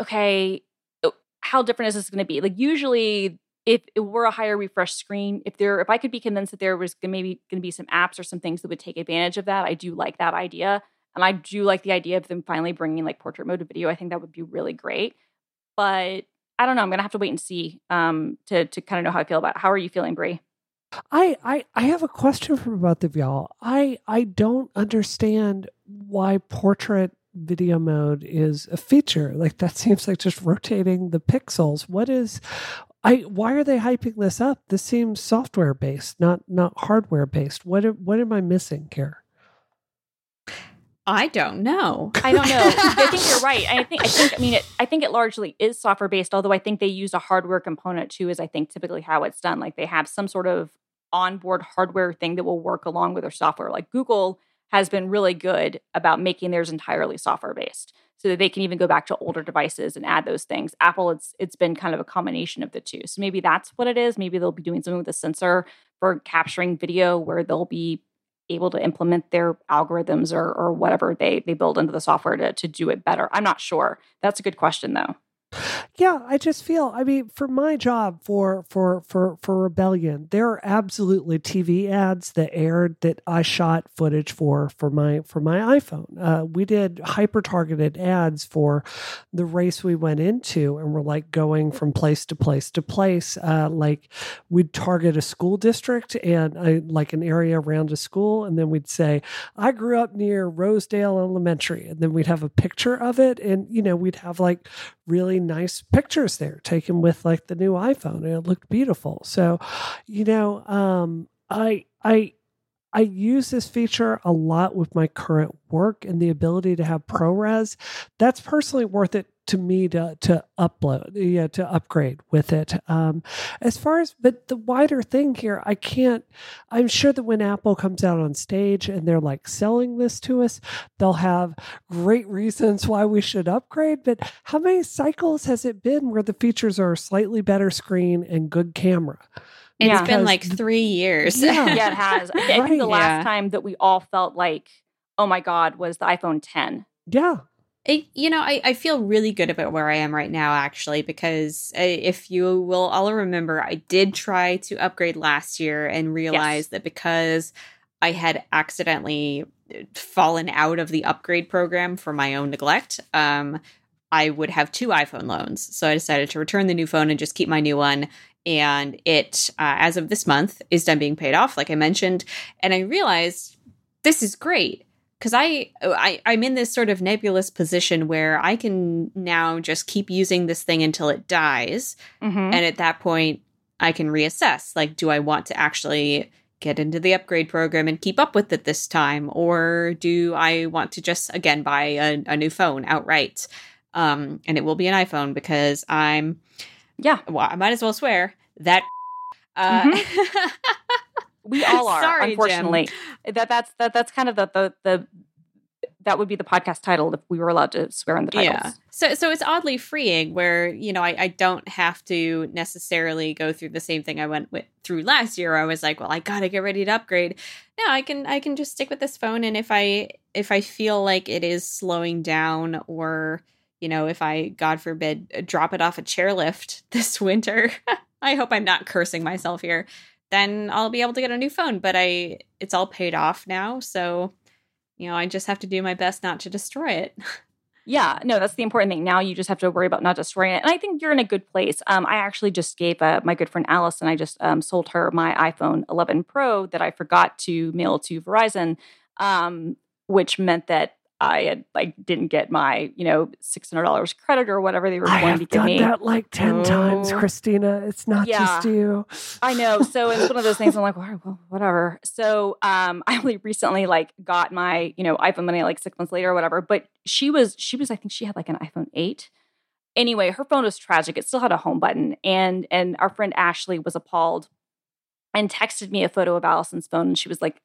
okay, uh, how different is this going to be? Like usually if it were a higher refresh screen, if there, if I could be convinced that there was maybe going to be some apps or some things that would take advantage of that, I do like that idea, and I do like the idea of them finally bringing like portrait mode to video. I think that would be really great. But I don't know. I'm going to have to wait and see um, to to kind of know how I feel about. It. How are you feeling, Brie? I, I I have a question for both of y'all. I I don't understand why portrait video mode is a feature. Like that seems like just rotating the pixels. What is I why are they hyping this up? This seems software based, not not hardware based. What what am I missing here? I don't know. I don't know. I think you're right. I think I think I mean it, I think it largely is software based, although I think they use a hardware component too, is I think typically how it's done. Like they have some sort of onboard hardware thing that will work along with their software. Like Google has been really good about making theirs entirely software based so that they can even go back to older devices and add those things. Apple it's it's been kind of a combination of the two. So maybe that's what it is. Maybe they'll be doing something with a sensor for capturing video where they'll be able to implement their algorithms or or whatever they they build into the software to to do it better. I'm not sure. That's a good question though. Yeah, I just feel. I mean, for my job for for for for Rebellion, there are absolutely TV ads that aired that I shot footage for for my for my iPhone. Uh, we did hyper targeted ads for the race we went into, and we're like going from place to place to place. Uh, like we'd target a school district and like an area around a school, and then we'd say, "I grew up near Rosedale Elementary," and then we'd have a picture of it, and you know we'd have like really nice pictures there taken with like the new iPhone and it looked beautiful. So, you know, um, I, I, I use this feature a lot with my current work and the ability to have ProRes. That's personally worth it to me to to upload, yeah, to upgrade with it. Um, as far as but the wider thing here, I can't. I'm sure that when Apple comes out on stage and they're like selling this to us, they'll have great reasons why we should upgrade. But how many cycles has it been where the features are slightly better screen and good camera? It's yeah. been like three years. Yeah, yeah it has. I, right. think the last yeah. time that we all felt like, oh my God, was the iPhone 10. Yeah. You know, I, I feel really good about where I am right now, actually, because uh, if you will all remember, I did try to upgrade last year and realized yes. that because I had accidentally uh, fallen out of the upgrade program for my own neglect, um, I would have two iPhone loans. So I decided to return the new phone and just keep my new one. And it, uh, as of this month, is done being paid off, like I mentioned. And I realized this is great because I, I i'm in this sort of nebulous position where i can now just keep using this thing until it dies mm-hmm. and at that point i can reassess like do i want to actually get into the upgrade program and keep up with it this time or do i want to just again buy a, a new phone outright um and it will be an iphone because i'm yeah well i might as well swear that uh, mm-hmm. We all are, Sorry, unfortunately. Jim. That that's that that's kind of the, the the that would be the podcast title if we were allowed to swear in the titles. Yeah. So so it's oddly freeing where, you know, I, I don't have to necessarily go through the same thing I went with, through last year. I was like, well, I gotta get ready to upgrade. No, I can I can just stick with this phone and if I if I feel like it is slowing down or you know, if I, God forbid, drop it off a chairlift this winter, I hope I'm not cursing myself here then I'll be able to get a new phone. But I it's all paid off now, so you know, I just have to do my best not to destroy it. Yeah, no, that's the important thing. Now you just have to worry about not destroying it. And I think you're in a good place. Um, I actually just gave uh, my good friend Allison, I just um, sold her my iPhone 11 Pro that I forgot to mail to Verizon, um, which meant that I had like didn't get my you know six hundred dollars credit or whatever they were I going to give done me. that like 10 times, Oh. Christina. It's not Yeah. just you. I know. So it's one of those things. I'm like, well, well, whatever. So um, I only recently like got my you know iPhone money like six months later or whatever. But she was she was I think she had like an iPhone eight. Anyway, her phone was tragic. It still had a home button, and and our friend Ashley was appalled and texted me a photo of Allison's phone, and she was like,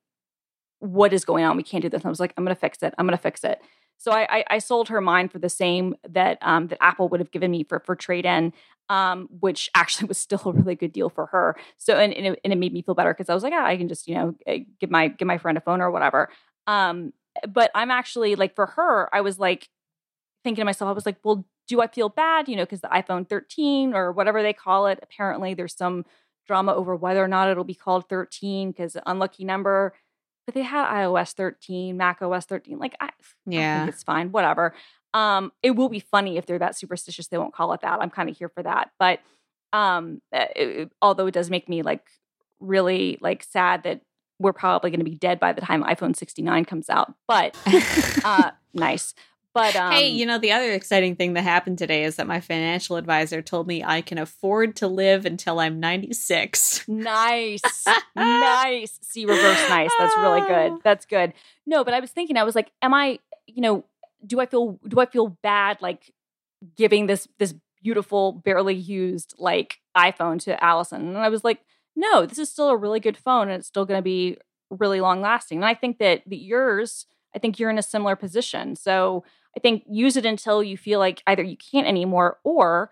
"What is going on? We can't do this." And I was like, "I'm gonna fix it. I'm gonna fix it." So I, I, I sold her mine for the same that um, that Apple would have given me for for trade in, um, which actually was still a really good deal for her. So and and it, and it made me feel better because I was like, yeah, I can just you know give my give my friend a phone or whatever. Um, but I'm actually like for her, I was like thinking to myself, I was like, well, do I feel bad? You know, because the iPhone 13 or whatever they call it, apparently there's some drama over whether or not it'll be called 13 because unlucky number. But they had iOS 13, Mac OS 13. Like I, I Yeah. think it's fine, whatever. Um, it will be funny if they're that superstitious they won't call it that. I'm kind of here for that. But um, uh, it- although it does make me like really like sad that we're probably going to be dead by the time iPhone 69 comes out. But uh, nice. But um, hey, you know, the other exciting thing that happened today is that my financial advisor told me I can afford to live until I'm 96. Nice. nice. See, reverse nice. That's really good. That's good. No, but I was thinking, I was like, am I, you know, do I feel do I feel bad like giving this this beautiful, barely used like iPhone to Allison? And I was like, no, this is still a really good phone and it's still gonna be really long lasting. And I think that that yours, I think you're in a similar position. So I think use it until you feel like either you can't anymore or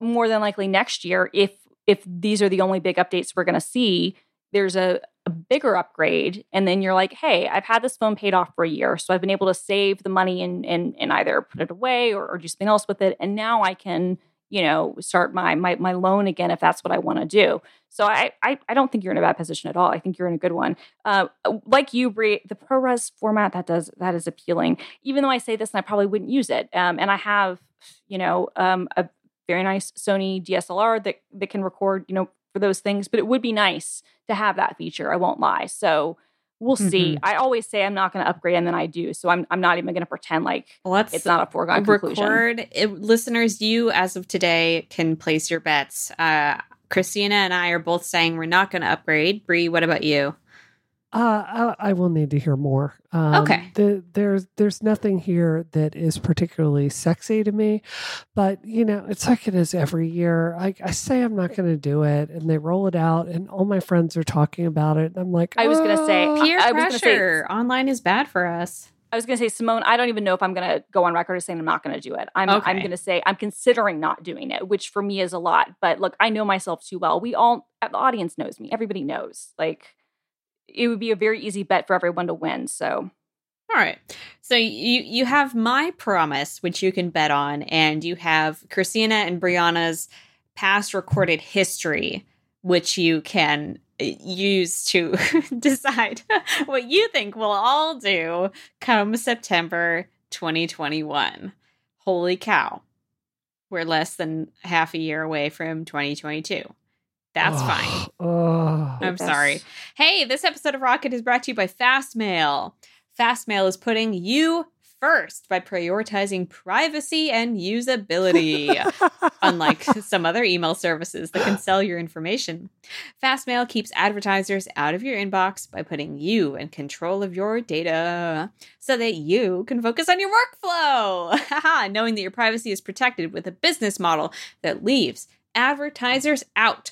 more than likely next year if if these are the only big updates we're going to see there's a, a bigger upgrade and then you're like hey i've had this phone paid off for a year so i've been able to save the money and and, and either put it away or, or do something else with it and now i can you know start my my, my loan again if that's what i want to do so I, I i don't think you're in a bad position at all i think you're in a good one uh, like you Brie, the ProRes format that does that is appealing even though i say this and i probably wouldn't use it um, and i have you know um, a very nice Sony DSLR that that can record, you know, for those things. But it would be nice to have that feature. I won't lie. So we'll see. Mhm. I always say I'm not going to upgrade, and then I do. So I'm I'm not even going to pretend like Let's it's not a foregone conclusion. record. It, listeners, you as of today can place your bets. Uh, Christina and I are both saying we're not going to upgrade. Bree, what about you? Uh, I, I will need to hear more. Um, Okay. The, there's there's nothing here that is particularly sexy to me, but you know it's like it is every year. I, I say I'm not going to do it, and they roll it out, and all my friends are talking about it. And I'm like, I was gonna say, "Ah." Peer I was gonna say- pressure online is bad for us. I was going to say, Simone, I don't even know if I'm going to go on record as saying I'm not going to do it. I'm, Okay. I'm going to say I'm considering not doing it, which for me is a lot. But look, I know myself too well. We all, the audience knows me. Everybody knows. Like, it would be a very easy bet for everyone to win. So, All right. So you you have my promise, which you can bet on, and you have Christina and Brianna's past recorded history, which you can uh, use to decide what you think we'll all do come September 2021. Holy cow. We're less than half a year away from 2022. That's fine. Oh, I'm Yes. sorry. Hey, this episode of Rocket is brought to you by Fastmail. Fastmail is putting you first by prioritizing privacy and usability. Unlike some other email services that can sell your information, Fastmail keeps advertisers out of your inbox by putting you in control of your data so that you can focus on your workflow. Knowing that your privacy is protected with a business model that leaves advertisers out.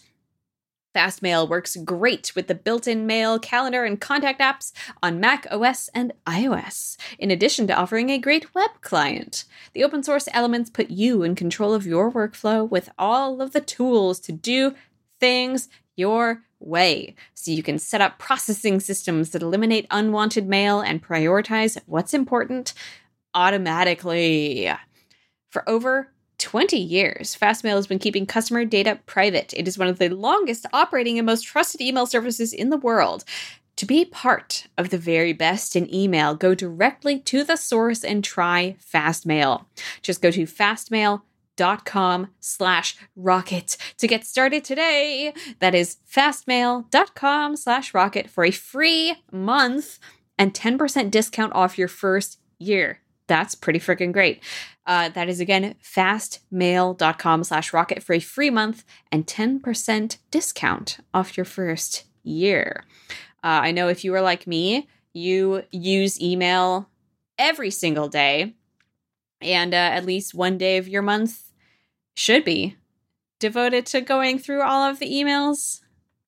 Fastmail works great with the built in mail, calendar, and contact apps on Mac OS and iOS, in addition to offering a great web client. The open source elements put you in control of your workflow with all of the tools to do things your way. So you can set up processing systems that eliminate unwanted mail and prioritize what's important automatically. For over 20 years, Fastmail has been keeping customer data private. It is one of the longest operating and most trusted email services in the world. To be part of the very best in email, go directly to the source and try Fastmail. Just go to fastmail.com slash rocket to get started today. That is fastmail.com slash rocket for a free month and 10% discount off your first year. That's pretty freaking great. Uh, that is again fastmail.com slash rocket for a free month and 10% discount off your first year. Uh, I know if you are like me, you use email every single day, and uh, at least one day of your month should be devoted to going through all of the emails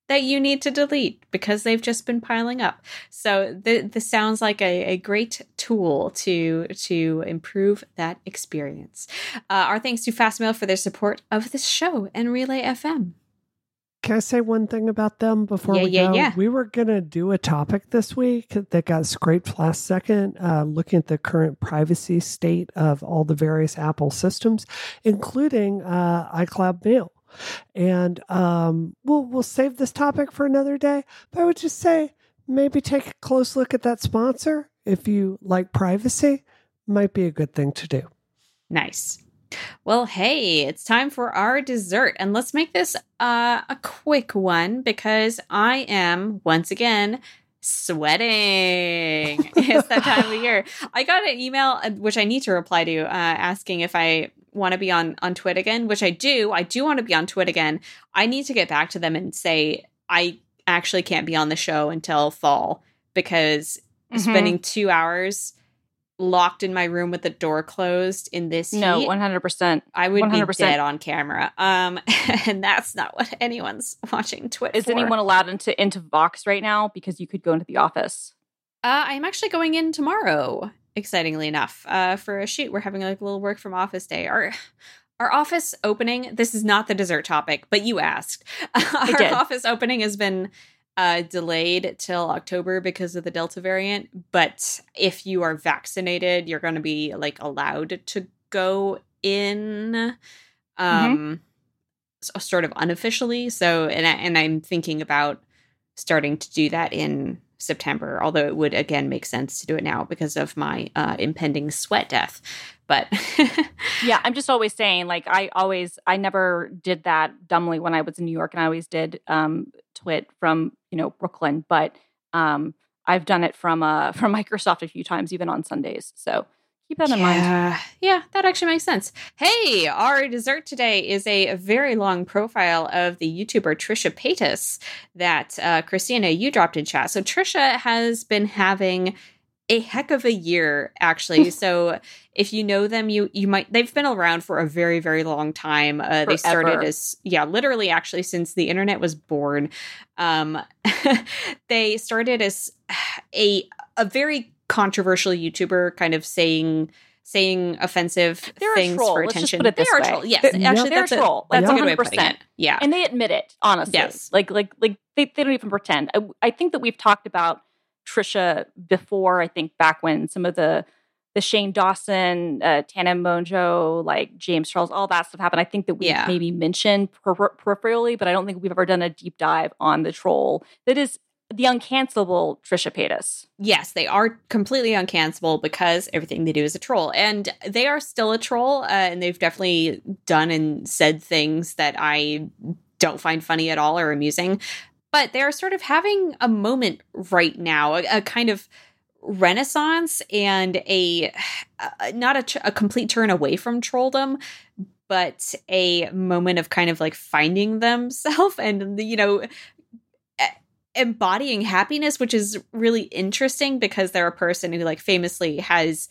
that you need to delete because they've just been piling up. So th- this sounds like a, a great tool to to improve that experience. Uh, our thanks to Fastmail for their support of this show and Relay FM. Can I say one thing about them before Yeah, we yeah, go? yeah. We were gonna do a topic this week that got scraped last second, uh, looking at the current privacy state of all the various Apple systems, including uh, iCloud Mail. And um, we'll we'll save this topic for another day. But I would just say maybe take a close look at that sponsor if you like privacy. Might be a good thing to do. Nice. Well, hey, it's time for our dessert. And let's make this uh, a quick one because I am once again sweating. it's that time of year. I got an email, uh, which I need to reply to, uh, asking if I want to be on, on Twit again, which I do. I do want to be on Twit again. I need to get back to them and say, I actually can't be on the show until fall because Mhm. spending two hours locked in my room with the door closed in this No, heat, one hundred percent. I would 100%. be dead on camera. Um, and that's not what anyone's watching Twitter. Is for. anyone allowed into into Vox right now? Because you could go into the office. Uh, I'm actually going in tomorrow. Excitingly enough, uh, for a shoot, we're having like a little work from office day. Our our office opening. This is not the dessert topic, but you asked. our did. office opening has been uh, delayed till October because of the Delta variant. But if you are vaccinated, you're going to be like allowed to go in. Um, s- sort of unofficially. So, and I, and I'm thinking about starting to do that in September. Although it would again make sense to do it now because of my uh, impending sweat death. But Yeah, I'm just always saying, like, I always, I never did that dumbly when I was in New York, and I always did um, twit from, you know, Brooklyn. But um, I've done it from uh, from Microsoft a few times, even on Sundays. So keep that in mind. yeah, yeah, that actually makes sense. Hey, our dessert today is a very long profile of the YouTuber Trisha Paytas that uh, Christina you dropped in chat. So Trisha has been having a heck of a year actually so if you know them you you might they've been around for a very very long time uh, they started as yeah literally actually since the internet was born um they started as a a very controversial youtuber kind of saying saying offensive They're things for Let's just attention put it this they are a troll yes They're- actually they're that's, a, troll. that's Like, a good way of putting 100%. it yeah And they admit it, honestly. Yes. Like, like, like they, they don't even pretend. I, I think that we've talked about Trisha before. I think back when some of the the Shane Dawson, uh, Tana Mongeau, like James Charles, all that stuff happened. I think that we Yeah. maybe mentioned per- peripherally, but I don't think we've ever done a deep dive on the troll that is the uncancelable Trisha Paytas. yes, they are completely uncancelable because everything they do is a troll. And they are still a troll, uh, and they've definitely done and said things that I don't find funny at all or amusing. But they're sort of having a moment right now, a, a kind of renaissance and a uh, not a, tr- a complete turn away from trolldom but a moment of kind of like finding themselves and you know embodying happiness which is really interesting because they're a person who like famously has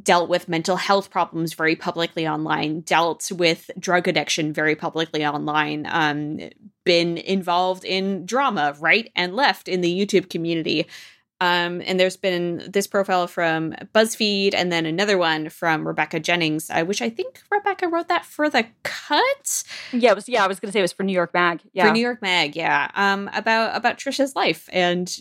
dealt with mental health problems very publicly online dealt with drug addiction very publicly online um been involved in drama right and left in the youtube community um, and there's been this profile from BuzzFeed and then another one from Rebecca Jennings, uh, which I think Rebecca wrote that for the cut Yeah, it was. Yeah, I was going to say it was for New York Mag. Yeah, for New York Mag, yeah, um, about about Trisha's life and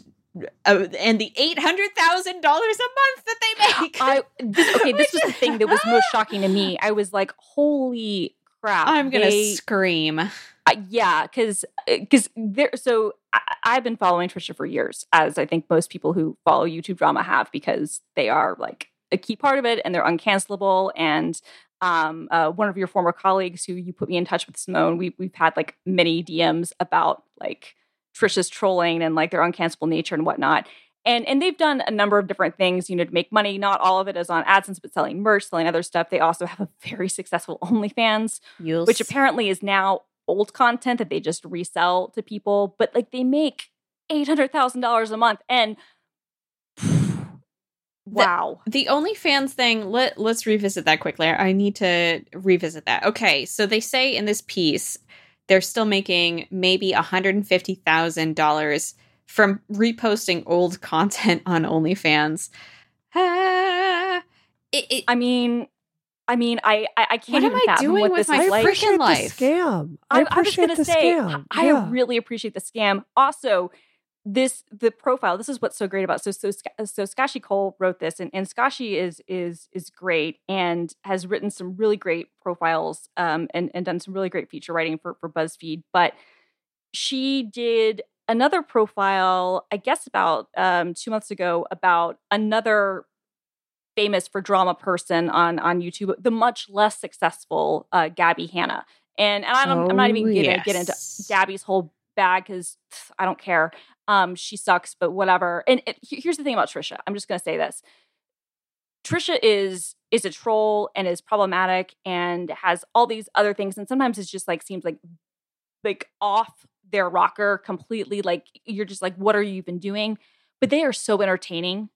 uh, and the eight hundred thousand dollars a month that they make. I this, okay. This was the thing that was most shocking to me. I was like, "Holy crap!" I'm gonna they- scream. Uh, yeah, because because there. So I, I've been following Trisha for years, as I think most people who follow YouTube drama have, because they are like a key part of it, and they're uncancelable. And um, uh, one of your former colleagues, who you put me in touch with, Simone, we we've had like many DMs about like Trisha's trolling and like their uncancelable nature and whatnot. and and they've done a number of different things, you know, to make money. Not all of it is on AdSense, but selling merch, selling other stuff. They also have a very successful OnlyFans, You'll which apparently is now old content that they just resell to people. But like they make eight hundred thousand dollars a month, and wow, the OnlyFans thing, let let's revisit that quickly. I need to revisit that. Okay, so they say in this piece they're still making maybe $150,000 from reposting old content on OnlyFans. Ah, it, it, I mean. I mean, I I, I can't What am I fathom doing what with this my is like. freaking appreciate life. the scam. I, I, I was appreciate going the to say, scam. I yeah. really appreciate the scam. Also, this the profile. This is what's so great about so so so Scaachi Koul wrote this, and and Skashi is is is great and has written some really great profiles, um, and and done some really great feature writing for for BuzzFeed. But she did another profile, I guess about um two months ago, about another famous for drama person on on YouTube, the much less successful uh, Gabbie Hanna. And, and I don't, I'm not even Oh, gonna get into. Gabbie's whole bag because I don't care. Um, she sucks, but whatever. And it, here's the thing about Trisha. I'm just gonna say this. Trisha is is a troll and is problematic and has all these other things. And sometimes it's just like seems like like off their rocker completely. Like you're just like, what are you even doing? But they are so entertaining.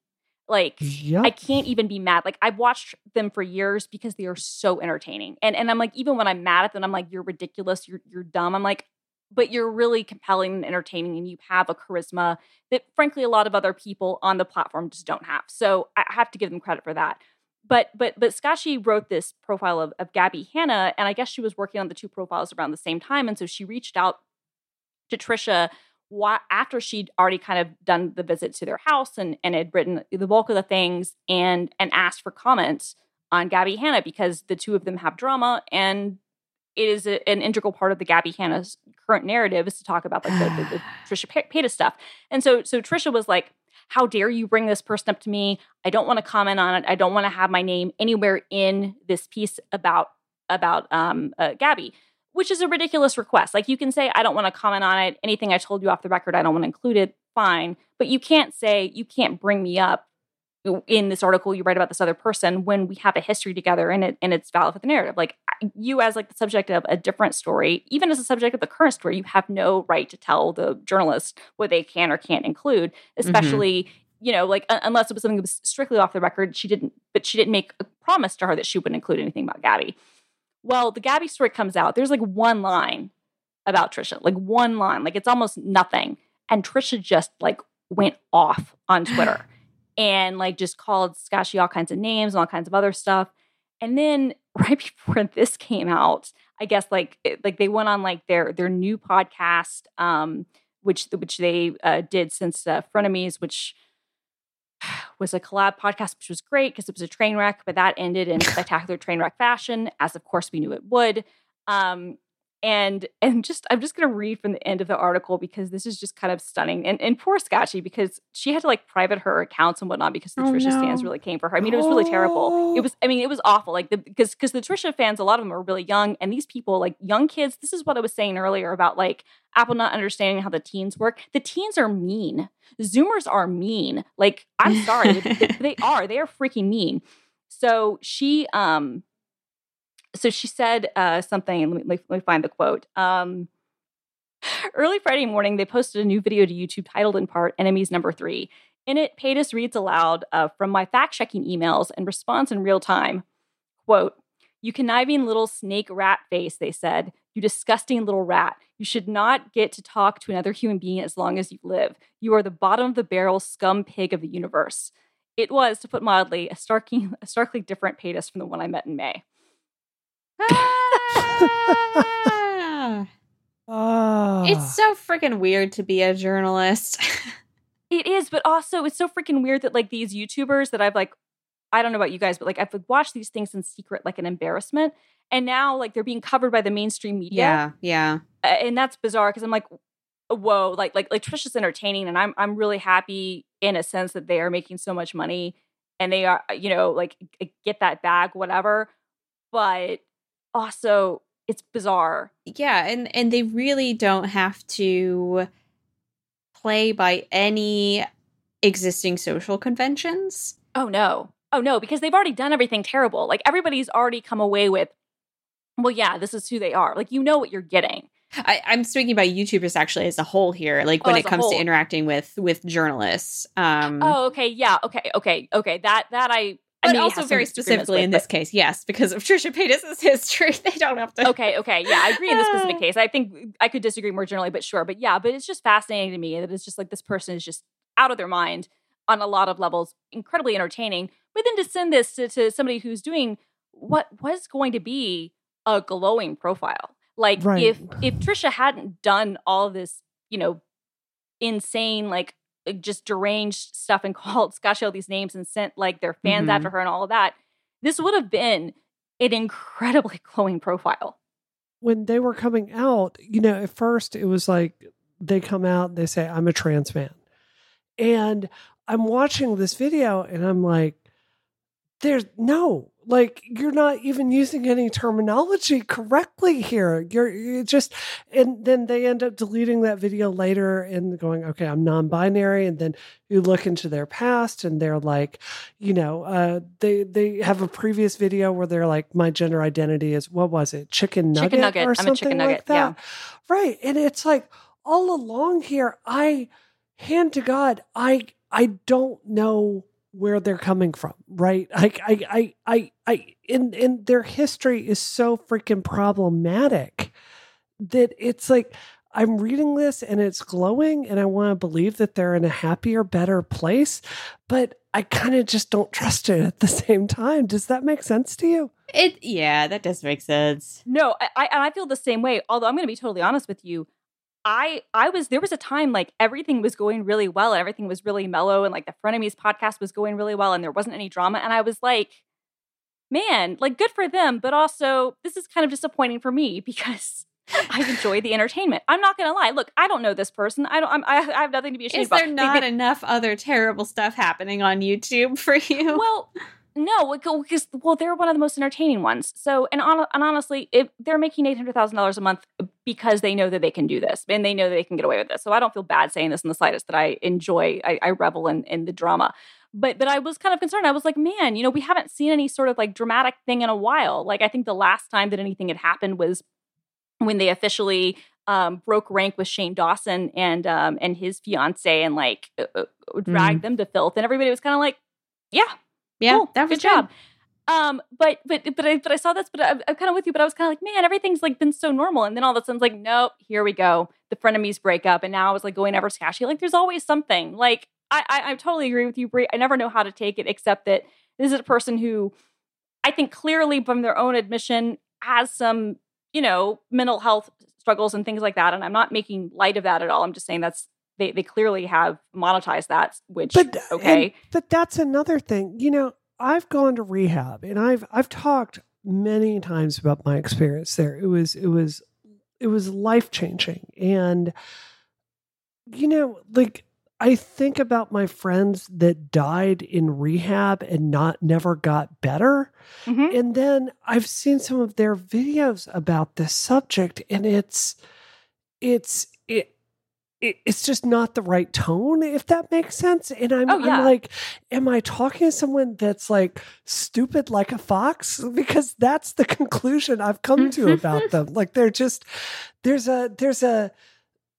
Like Yep. I can't even be mad. Like I've watched them for years because they are so entertaining. And and I'm like, even when I'm mad at them, I'm like, you're ridiculous, you're you're dumb. I'm like, but you're really compelling and entertaining, and you have a charisma that frankly a lot of other people on the platform just don't have. So I have to give them credit for that. But but but Scaachi wrote this profile of, of Gabbie Hanna, and I guess she was working on the two profiles around the same time. And so she reached out to Trisha why, after she'd already kind of done the visit to their house and, and had written the bulk of the things and and asked for comments on Gabbie Hanna because the two of them have drama and it is a, an integral part of the Gabbie Hanna's current narrative is to talk about like the, the, the Trisha Paytas stuff. And so so Trisha was like, "How dare you bring this person up to me? I don't want to comment on it. I don't want to have my name anywhere in this piece about about um, uh, Gabbie." Which is a ridiculous request. Like you can say, "I don't want to comment on it. Anything I told you off the record, I don't want to include it." Fine, but you can't say you can't bring me up in this article you write about this other person when we have a history together and it and it's valid for the narrative like you as like the subject of a different story even as a subject of the current story you have no right to tell the journalist what they can or can't include mm-hmm. especially you know like un- unless it was something that was strictly off the record she didn't but she didn't make a promise to her that she wouldn't include anything about gabby well the gabby story comes out there's like one line about trisha like one line like it's almost nothing and trisha just like went off on twitter and like just called Scaachi all kinds of names and all kinds of other stuff. And then right before this came out, I guess like it, like they went on like their their new podcast, um, which which they uh, did since uh, Frenemies, which was a collab podcast, which was great because it was a train wreck, but that ended in spectacular train wreck fashion, as of course we knew it would. Um, and and just I'm just gonna read from the end of the article because this is just kind of stunning. And and poor Scaachi because she had to like private her accounts and whatnot because the Oh, Trisha no. really came for her. I mean, it was really terrible. Oh. It was I mean, it was awful. Like the because because the Trisha fans, a lot of them are really young, and these people, like young kids, this is what I was saying earlier about like Apple not understanding how the teens work. The teens are mean. Zoomers are mean. Like, I'm sorry, they, they are. They are freaking mean. So she um so she said uh, something. Let me, let me find the quote. Um, early Friday morning, they posted a new video to YouTube titled in part "Enemies Number Three. In it, Paytas reads aloud uh, from my fact-checking emails and responds in real time. Quote: "You conniving little snake rat face," they said. "You disgusting little rat. You should not get to talk to another human being as long as you live. You are the bottom of the barrel scum pig of the universe." It was, to put mildly, a starkly, a starkly different Paytas from the one I met in May. Ah. Ah. it's so freaking weird to be a journalist. It is, but also it's so freaking weird that like these YouTubers that I've like, I don't know about you guys, but like I've like, watched these things in secret, like an embarrassment, and now like they're being covered by the mainstream media, yeah. Uh, and that's bizarre because I'm like, whoa, like like like Trisha's entertaining, and I'm I'm really happy in a sense that they are making so much money, and they are you know like get that bag, whatever, but also it's bizarre. Yeah, and and they really don't have to play by any existing social conventions. Oh no. Oh no, because they've already done everything terrible. Like everybody's already come away with, well, yeah, this is who they are. Like you know what you're getting. I, am speaking about YouTubers actually as a whole here, like when Oh, it as a comes to interacting with with journalists. Um, Oh, okay, yeah, okay, okay, okay. That that I. I but also very specifically with, in this case, yes, because of Trisha Paytas' history, they don't have to. okay, okay, yeah, I agree in this specific case. I think I could disagree more generally, but sure. But yeah, but it's just fascinating to me that it's just like this person is just out of their mind on a lot of levels, incredibly entertaining. But then to send this to, to somebody who's doing what was going to be a glowing profile, like Right. if if Trisha hadn't done all this, you know, insane like, just deranged stuff and called Scott all these names and sent like their fans Mhm. after her and all of that, this would have been an incredibly glowing profile. when they were coming out, you know, at first it was like they come out and they say, I'm a trans man. And I'm watching this video and I'm like, there's no, like, you're not even using any terminology correctly here. You're, you're just, and then they end up deleting that video later and going, okay, I'm non binary. And then you look into their past and they're like, you know, uh, they they have a previous video where they're like, my gender identity is what was it, chicken nugget, Chicken nugget. or I'm a something chicken like nugget, that, yeah. right? And it's like all along here, I hand to God, I I don't know where they're coming from, right? I I I I, I in in their history is so freaking problematic that it's like I'm reading this and it's glowing and I want to believe that they're in a happier, better place, but I kind of just don't trust it at the same time. Does that make sense to you? It yeah, that does make sense. No, I, I and I feel the same way. Although I'm going to be totally honest with you, I I was there was a time like everything was going really well and everything was really mellow and like the Frenemies podcast was going really well and there wasn't any drama and I was like, man, like good for them, but also this is kind of disappointing for me because I enjoy the entertainment. I'm not going to lie. Look, I don't know this person. I don't. I'm, I I have nothing to be ashamed Is about. there They- not they- enough other terrible stuff happening on YouTube for you? well no because well they're one of the most entertaining ones. So and, on, and honestly if they're making $800000 a month because they know that they can do this and they know that they can get away with this. So i don't feel bad saying this in the slightest that i enjoy i, I revel in, in the drama. But but i was kind of concerned. I was like man you know we haven't seen any sort of like dramatic thing in a while. Like i think the last time that anything had happened was when they officially um, broke rank with Shane Dawson and um, and his fiance and like uh, uh, dragged them to filth, and everybody was kind of like, "Yeah, yeah, cool, that was good job. Um, but but but I but I saw this, but I'm, I'm kind of with you. But I was kind of like, man, everything's like been so normal, and then all of a sudden, it's like, nope, here we go, the frenemies break up, and now I was like going ever Scaachi. Like, there's always something. Like, I, I I totally agree with you, Brie. I never know how to take it, except that this is a person who, I think, clearly from their own admission, has some you know mental health struggles and things like that. And I'm not making light of that at all. I'm just saying that's they they clearly have monetized that, which But okay. and- but that's another thing. You know, I've gone to rehab and I've I've talked many times about my experience there. It was it was it was life changing. And you know, like I think about my friends that died in rehab and not never got better. Mhm. And then I've seen some of their videos about this subject and it's it's it, it it's just not the right tone if that makes sense. And I'm, Oh, yeah. I'm like am I talking to someone that's like stupid like a fox? Because that's the conclusion I've come to mm-hmm. about them. Like they're just there's a there's a,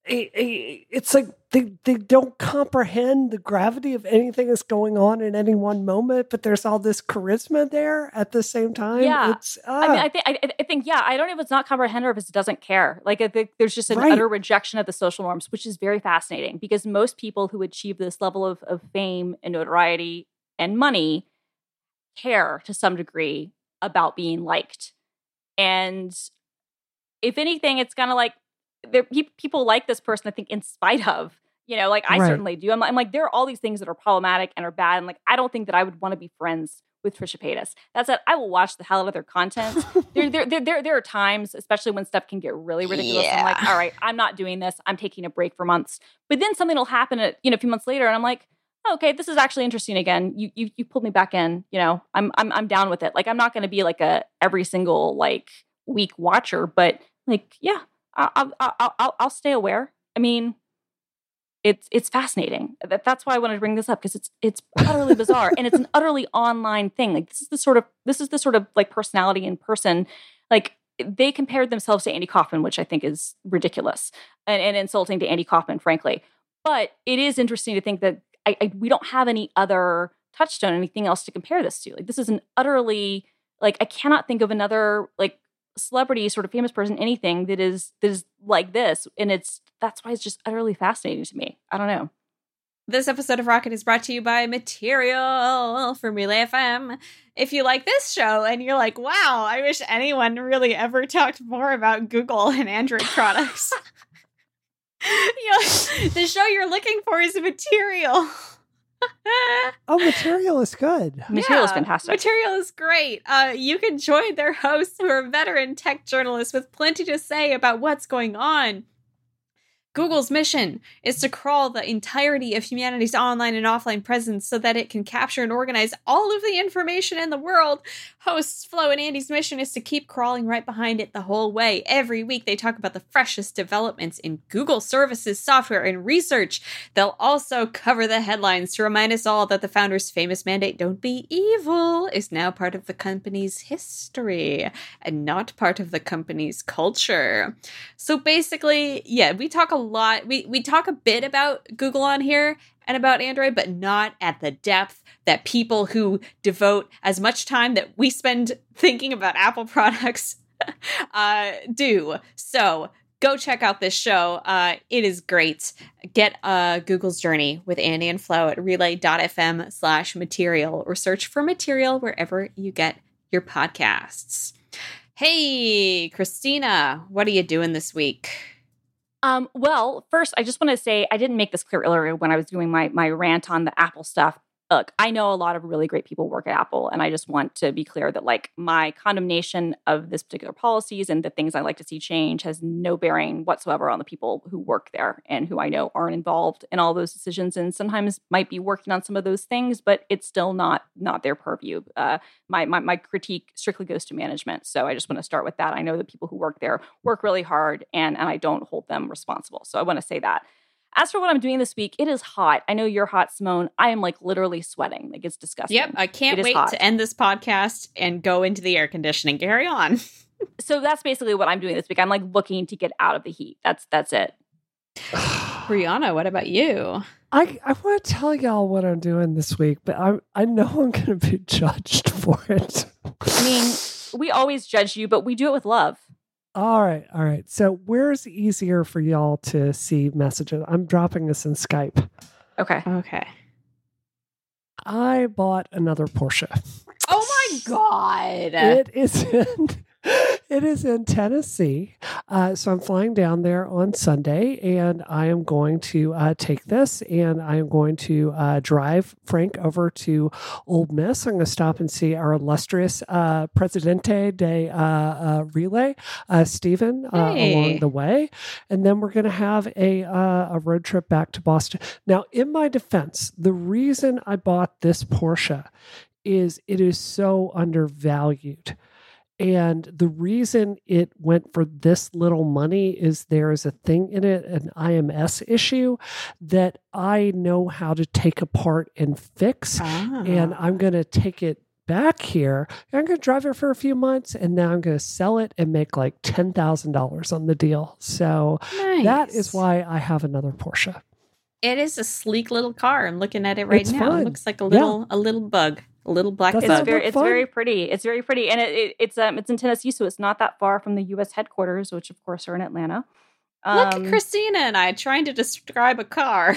it's like they, they don't comprehend the gravity of anything that's going on in any one moment, but there's all this charisma there at the same time. Yeah. It's, I mean. I uh, think I, I think yeah. I don't know if it's not comprehend or if it doesn't care. Like I think there's just an Right. utter rejection of the social norms, which is very fascinating because most people who achieve this level of of fame and notoriety and money care to some degree about being liked. And if anything, it's kind of like there pe- people like this person. I think in spite of you know, like I Right. certainly do. I'm, I'm like there are all these things that are problematic and are bad, and like I don't think that I would want to be friends with Trisha Paytas. That said, I will watch the hell out of their content there, there, there, there, there are times, especially when stuff can get really ridiculous. I'm like, all right, I'm not doing this. I'm taking a break for months. But then something will happen, at, you know, a few months later, and I'm like, oh, okay, this is actually interesting again. You, you, you pulled me back in. You know, I'm, I'm, I'm down with it. Like, I'm not going to be like a every single like week watcher, but like, yeah, I'll, I'll, I'll, I'll, stay aware. I mean, it's it's fascinating. That, that's why I wanted to bring this up because it's it's utterly bizarre and it's an utterly online thing. Like this is the sort of this is the sort of like personality in person. Like they compared themselves to Andy Kaufman, which I think is ridiculous and, and insulting to Andy Kaufman, frankly. But it is interesting to think that I, I, we don't have any other touchstone, anything else to compare this to. Like this is an utterly like I cannot think of another like celebrity, sort of famous person, anything that is that is like this, and it's that's why it's just utterly fascinating to me. I don't know. This episode of Rocket is brought to you by Material from Relay FM. If you like this show and you're like, wow, I wish anyone really ever talked more about Google and Android products, you know, the show you're looking for is Material. Oh, material is good. Material yeah, is fantastic. Material is great. Uh, you can join their hosts who are veteran tech journalists with plenty to say about what's going on Google's mission is to crawl the entirety of humanity's online and offline presence so that it can capture and organize all of the information in the world. Hosts Flo and Andy's mission is to keep crawling right behind it the whole way. Every week, they talk about the freshest developments in Google services, software, and research. They'll also cover the headlines to remind us all that the founder's famous mandate, don't be evil, is now part of the company's history and not part of the company's culture. So basically, yeah, we talk a lot. We we talk a bit about Google on here and about Android, but not at the depth that people who devote as much time that we spend thinking about Apple products uh, do. So go check out this show. Uh, it is great. Get uh, Google's Journey with Andy and Flo at relay.fm slash material or search for material wherever you get your podcasts. Hey, Christina, what are you doing this week? Um, well, first, I just want to say I didn't make this clear earlier when I was doing my my rant on the Apple stuff look, I know a lot of really great people work at Apple, and I just want to be clear that like my condemnation of this particular policies and the things I like to see change has no bearing whatsoever on the people who work there and who I know aren't involved in all those decisions, and sometimes might be working on some of those things, but it's still not not their purview. Uh, my, my my critique strictly goes to management, so I just want to start with that. I know the people who work there work really hard, and and I don't hold them responsible. So I want to say that. As for what I'm doing this week, it is hot. I know you're hot, Simone. I am like literally sweating. Like it's disgusting. Yep. I can't wait hot. to end this podcast and go into the air conditioning. Carry on. so that's basically what I'm doing this week. I'm like looking to get out of the heat. That's that's it. Brianna, what about you? I, I want to tell y'all what I'm doing this week, but I I know I'm going to be judged for it. I mean, we always judge you, but we do it with love. All right, all right. So where's easier for y'all to see messages? I'm dropping this in Skype. Okay. Okay. I bought another Porsche. Oh my god! It is in it is in Tennessee. Uh, so I'm flying down there on Sunday and I am going to uh, take this and I am going to uh, drive Frank over to Ole Miss. I'm going to stop and see our illustrious uh, Presidente de uh, uh, Relay, Stephen, hey. along the way. And then we're going to have a, a road trip back to Boston. Now, in my defense, the reason I bought this Porsche is it is so undervalued. And the reason it went for this little money is there is a thing in it, an IMS issue that I know how to take apart and fix. Ah. And I'm going to take it back here. I'm going to drive it for a few months and now I'm going to sell it and make like $10,000 on the deal. So nice. that is why I have another Porsche. It is a sleek little car. I'm looking at it right it's now. Fun. It looks like a little yeah. a little bug little black it's very it's very pretty. It's very pretty. And it, it, it's um it's in tennessee so it's not that far from the u.s headquarters which of course are in atlanta Look at um, Christina and I trying to describe a car.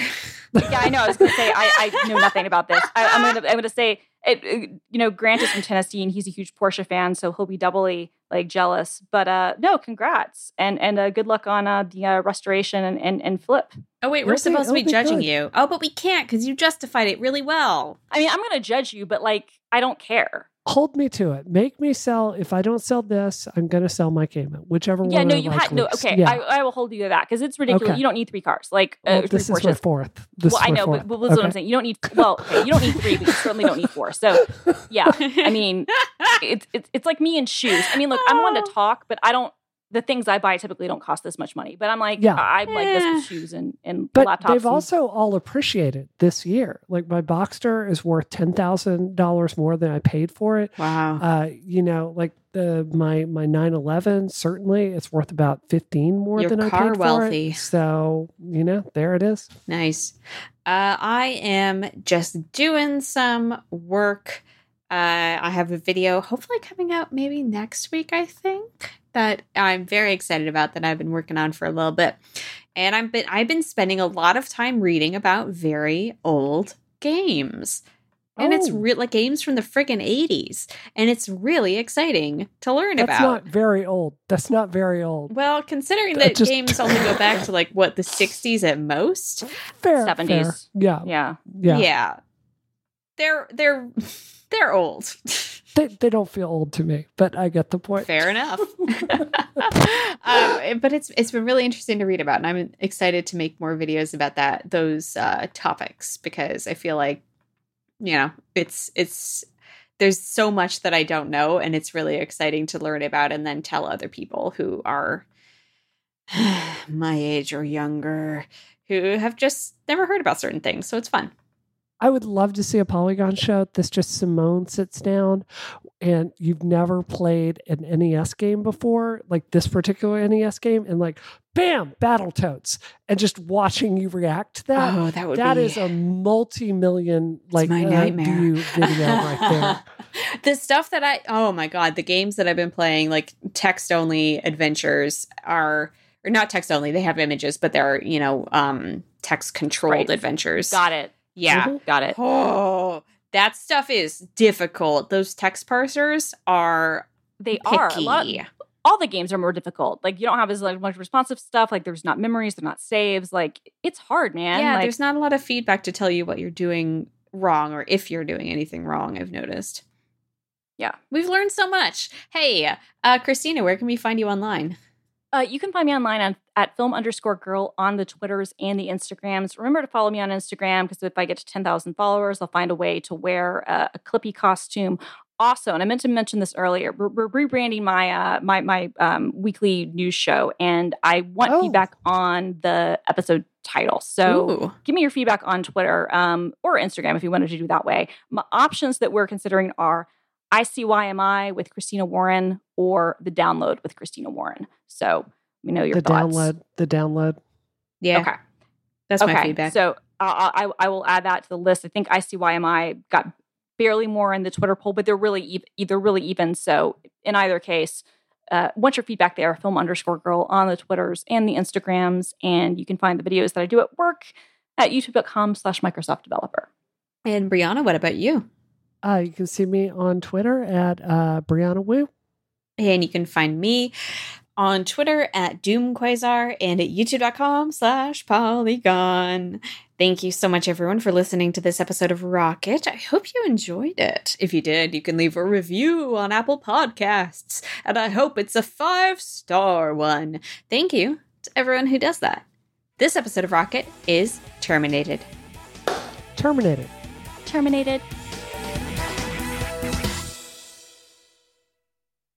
yeah, I know. I was going to say I, I know nothing about this. I, am going to I'm going to say it, you know, Grant is from Tennessee and he's a huge Porsche fan, so he'll be doubly like jealous. But uh, no, congrats and and uh, good luck on uh, the uh, restoration and, and, and flip. Oh wait, we're okay, supposed to be judging good. you. Oh, but we can't because you justified it really well. I mean, I'm going to judge you, but like I don't care hold me to it. Make me sell. If I don't sell this, I'm going to sell my Cayman, whichever yeah, one. Yeah, no, you had no. Okay, yeah. I, I, will hold you to that because it's ridiculous. Okay. You don't need three cars. Like uh, well, this is my fourth. This well, I know, fourth. but, but okay. what I'm saying. You don't need. Well, okay, you don't need three, but you certainly don't need four. So, yeah, I mean, it's it's it's like me and shoes. I mean, look, I'm one to talk, but I don't the things I buy typically don't cost this much money. But I'm like, Yeah. I, I like this Eh. shoes and, and But laptops. they've and- also all appreciated this year. Like my Boxster is worth ten thousand dollars more than I paid for it. Wow. Uh, you know, like the my my 911 certainly it's worth about 15 more You're than I car paid wealthy. for it. So, you know, there it is. Nice. Uh, I am just doing some work. Uh, I have a video hopefully coming out maybe next week, I think, that I'm very excited about that I've been working on for a little bit. And I've been I've been spending a lot of time reading about very old games. And it's Oh. real like games from the friggin' 80s. And it's really exciting to learn That's about. That's not very old. That's not very old. well, considering I that just- games only go back to like what the 60s at most. Fair. 70s. fair. Yeah. yeah. Yeah. yeah they're they're they're old They, they don't feel old to me, but I get the point. fair enough um, but it's it's been really interesting to read about and i'm excited to make more videos about that those uh, topics because i feel like you know it's it's there's so much that i don't know and it's really exciting to learn about and then tell other people who are my age or younger who have just never heard about certain things so it's fun I would love to see a Polygon show that's just Simone sits down and you've never played an NES game before, like this particular NES game, and like, bam, Battletoads, and just watching you react to that. oh that would That be is a multi-million like my uh, nightmare. video right there. the stuff that I oh my god, the games that I've been playing, like text only adventures, are or not text only. They have images, but they're you know um text controlled Right. adventures. Got it. Yeah. Mhm. Got it. Oh, that stuff is difficult. Those text parsers are They picky. are. A lot, all the games are more difficult. Like you don't have as like, much responsive stuff. Like there's not memories, they're not saves. Like it's hard, man. yeah, like, there's not a lot of feedback to tell you what you're doing wrong or if you're doing anything wrong. I've noticed. Yeah. we've learned so much. Hey, uh, Christina, where can we find you online? Uh, you can find me online on, at film underscore girl on the Twitters and the Instagrams. Remember to follow me on Instagram because if I get to 10,000 followers, I'll find a way to wear a, a Clippy costume. Also, and I meant to mention this earlier, we're, we're rebranding my uh, my my um, weekly news show, and I want Oh. feedback on the episode title. So Ooh. give me your feedback on Twitter um, or Instagram if you wanted to do that way. My options that we're considering are ICYMI with Christina Warren or the download with Christina Warren. So let me know your the thoughts. download, the download. Yeah, Okay. that's my okay. feedback. So uh, I, I will add that to the list. I think ICYMI got barely more in the Twitter poll, but they're really even, they're really even. So in either case, uh, want your feedback there, film underscore girl on the Twitters and the Instagrams. And you can find the videos that I do at work at youtube.com slash Microsoft developer. and Brianna, what about you? Uh, you can see me on Twitter at uh, Brianna Wu. And you can find me on Twitter at DoomQuasar and at youtube.com slash polygon. Thank you so much, everyone, for listening to this episode of Rocket. I hope you enjoyed it. If you did, you can leave a review on Apple Podcasts, and I hope it's a five star one. Thank you to everyone who does that. This episode of Rocket is terminated. Terminated. Terminated.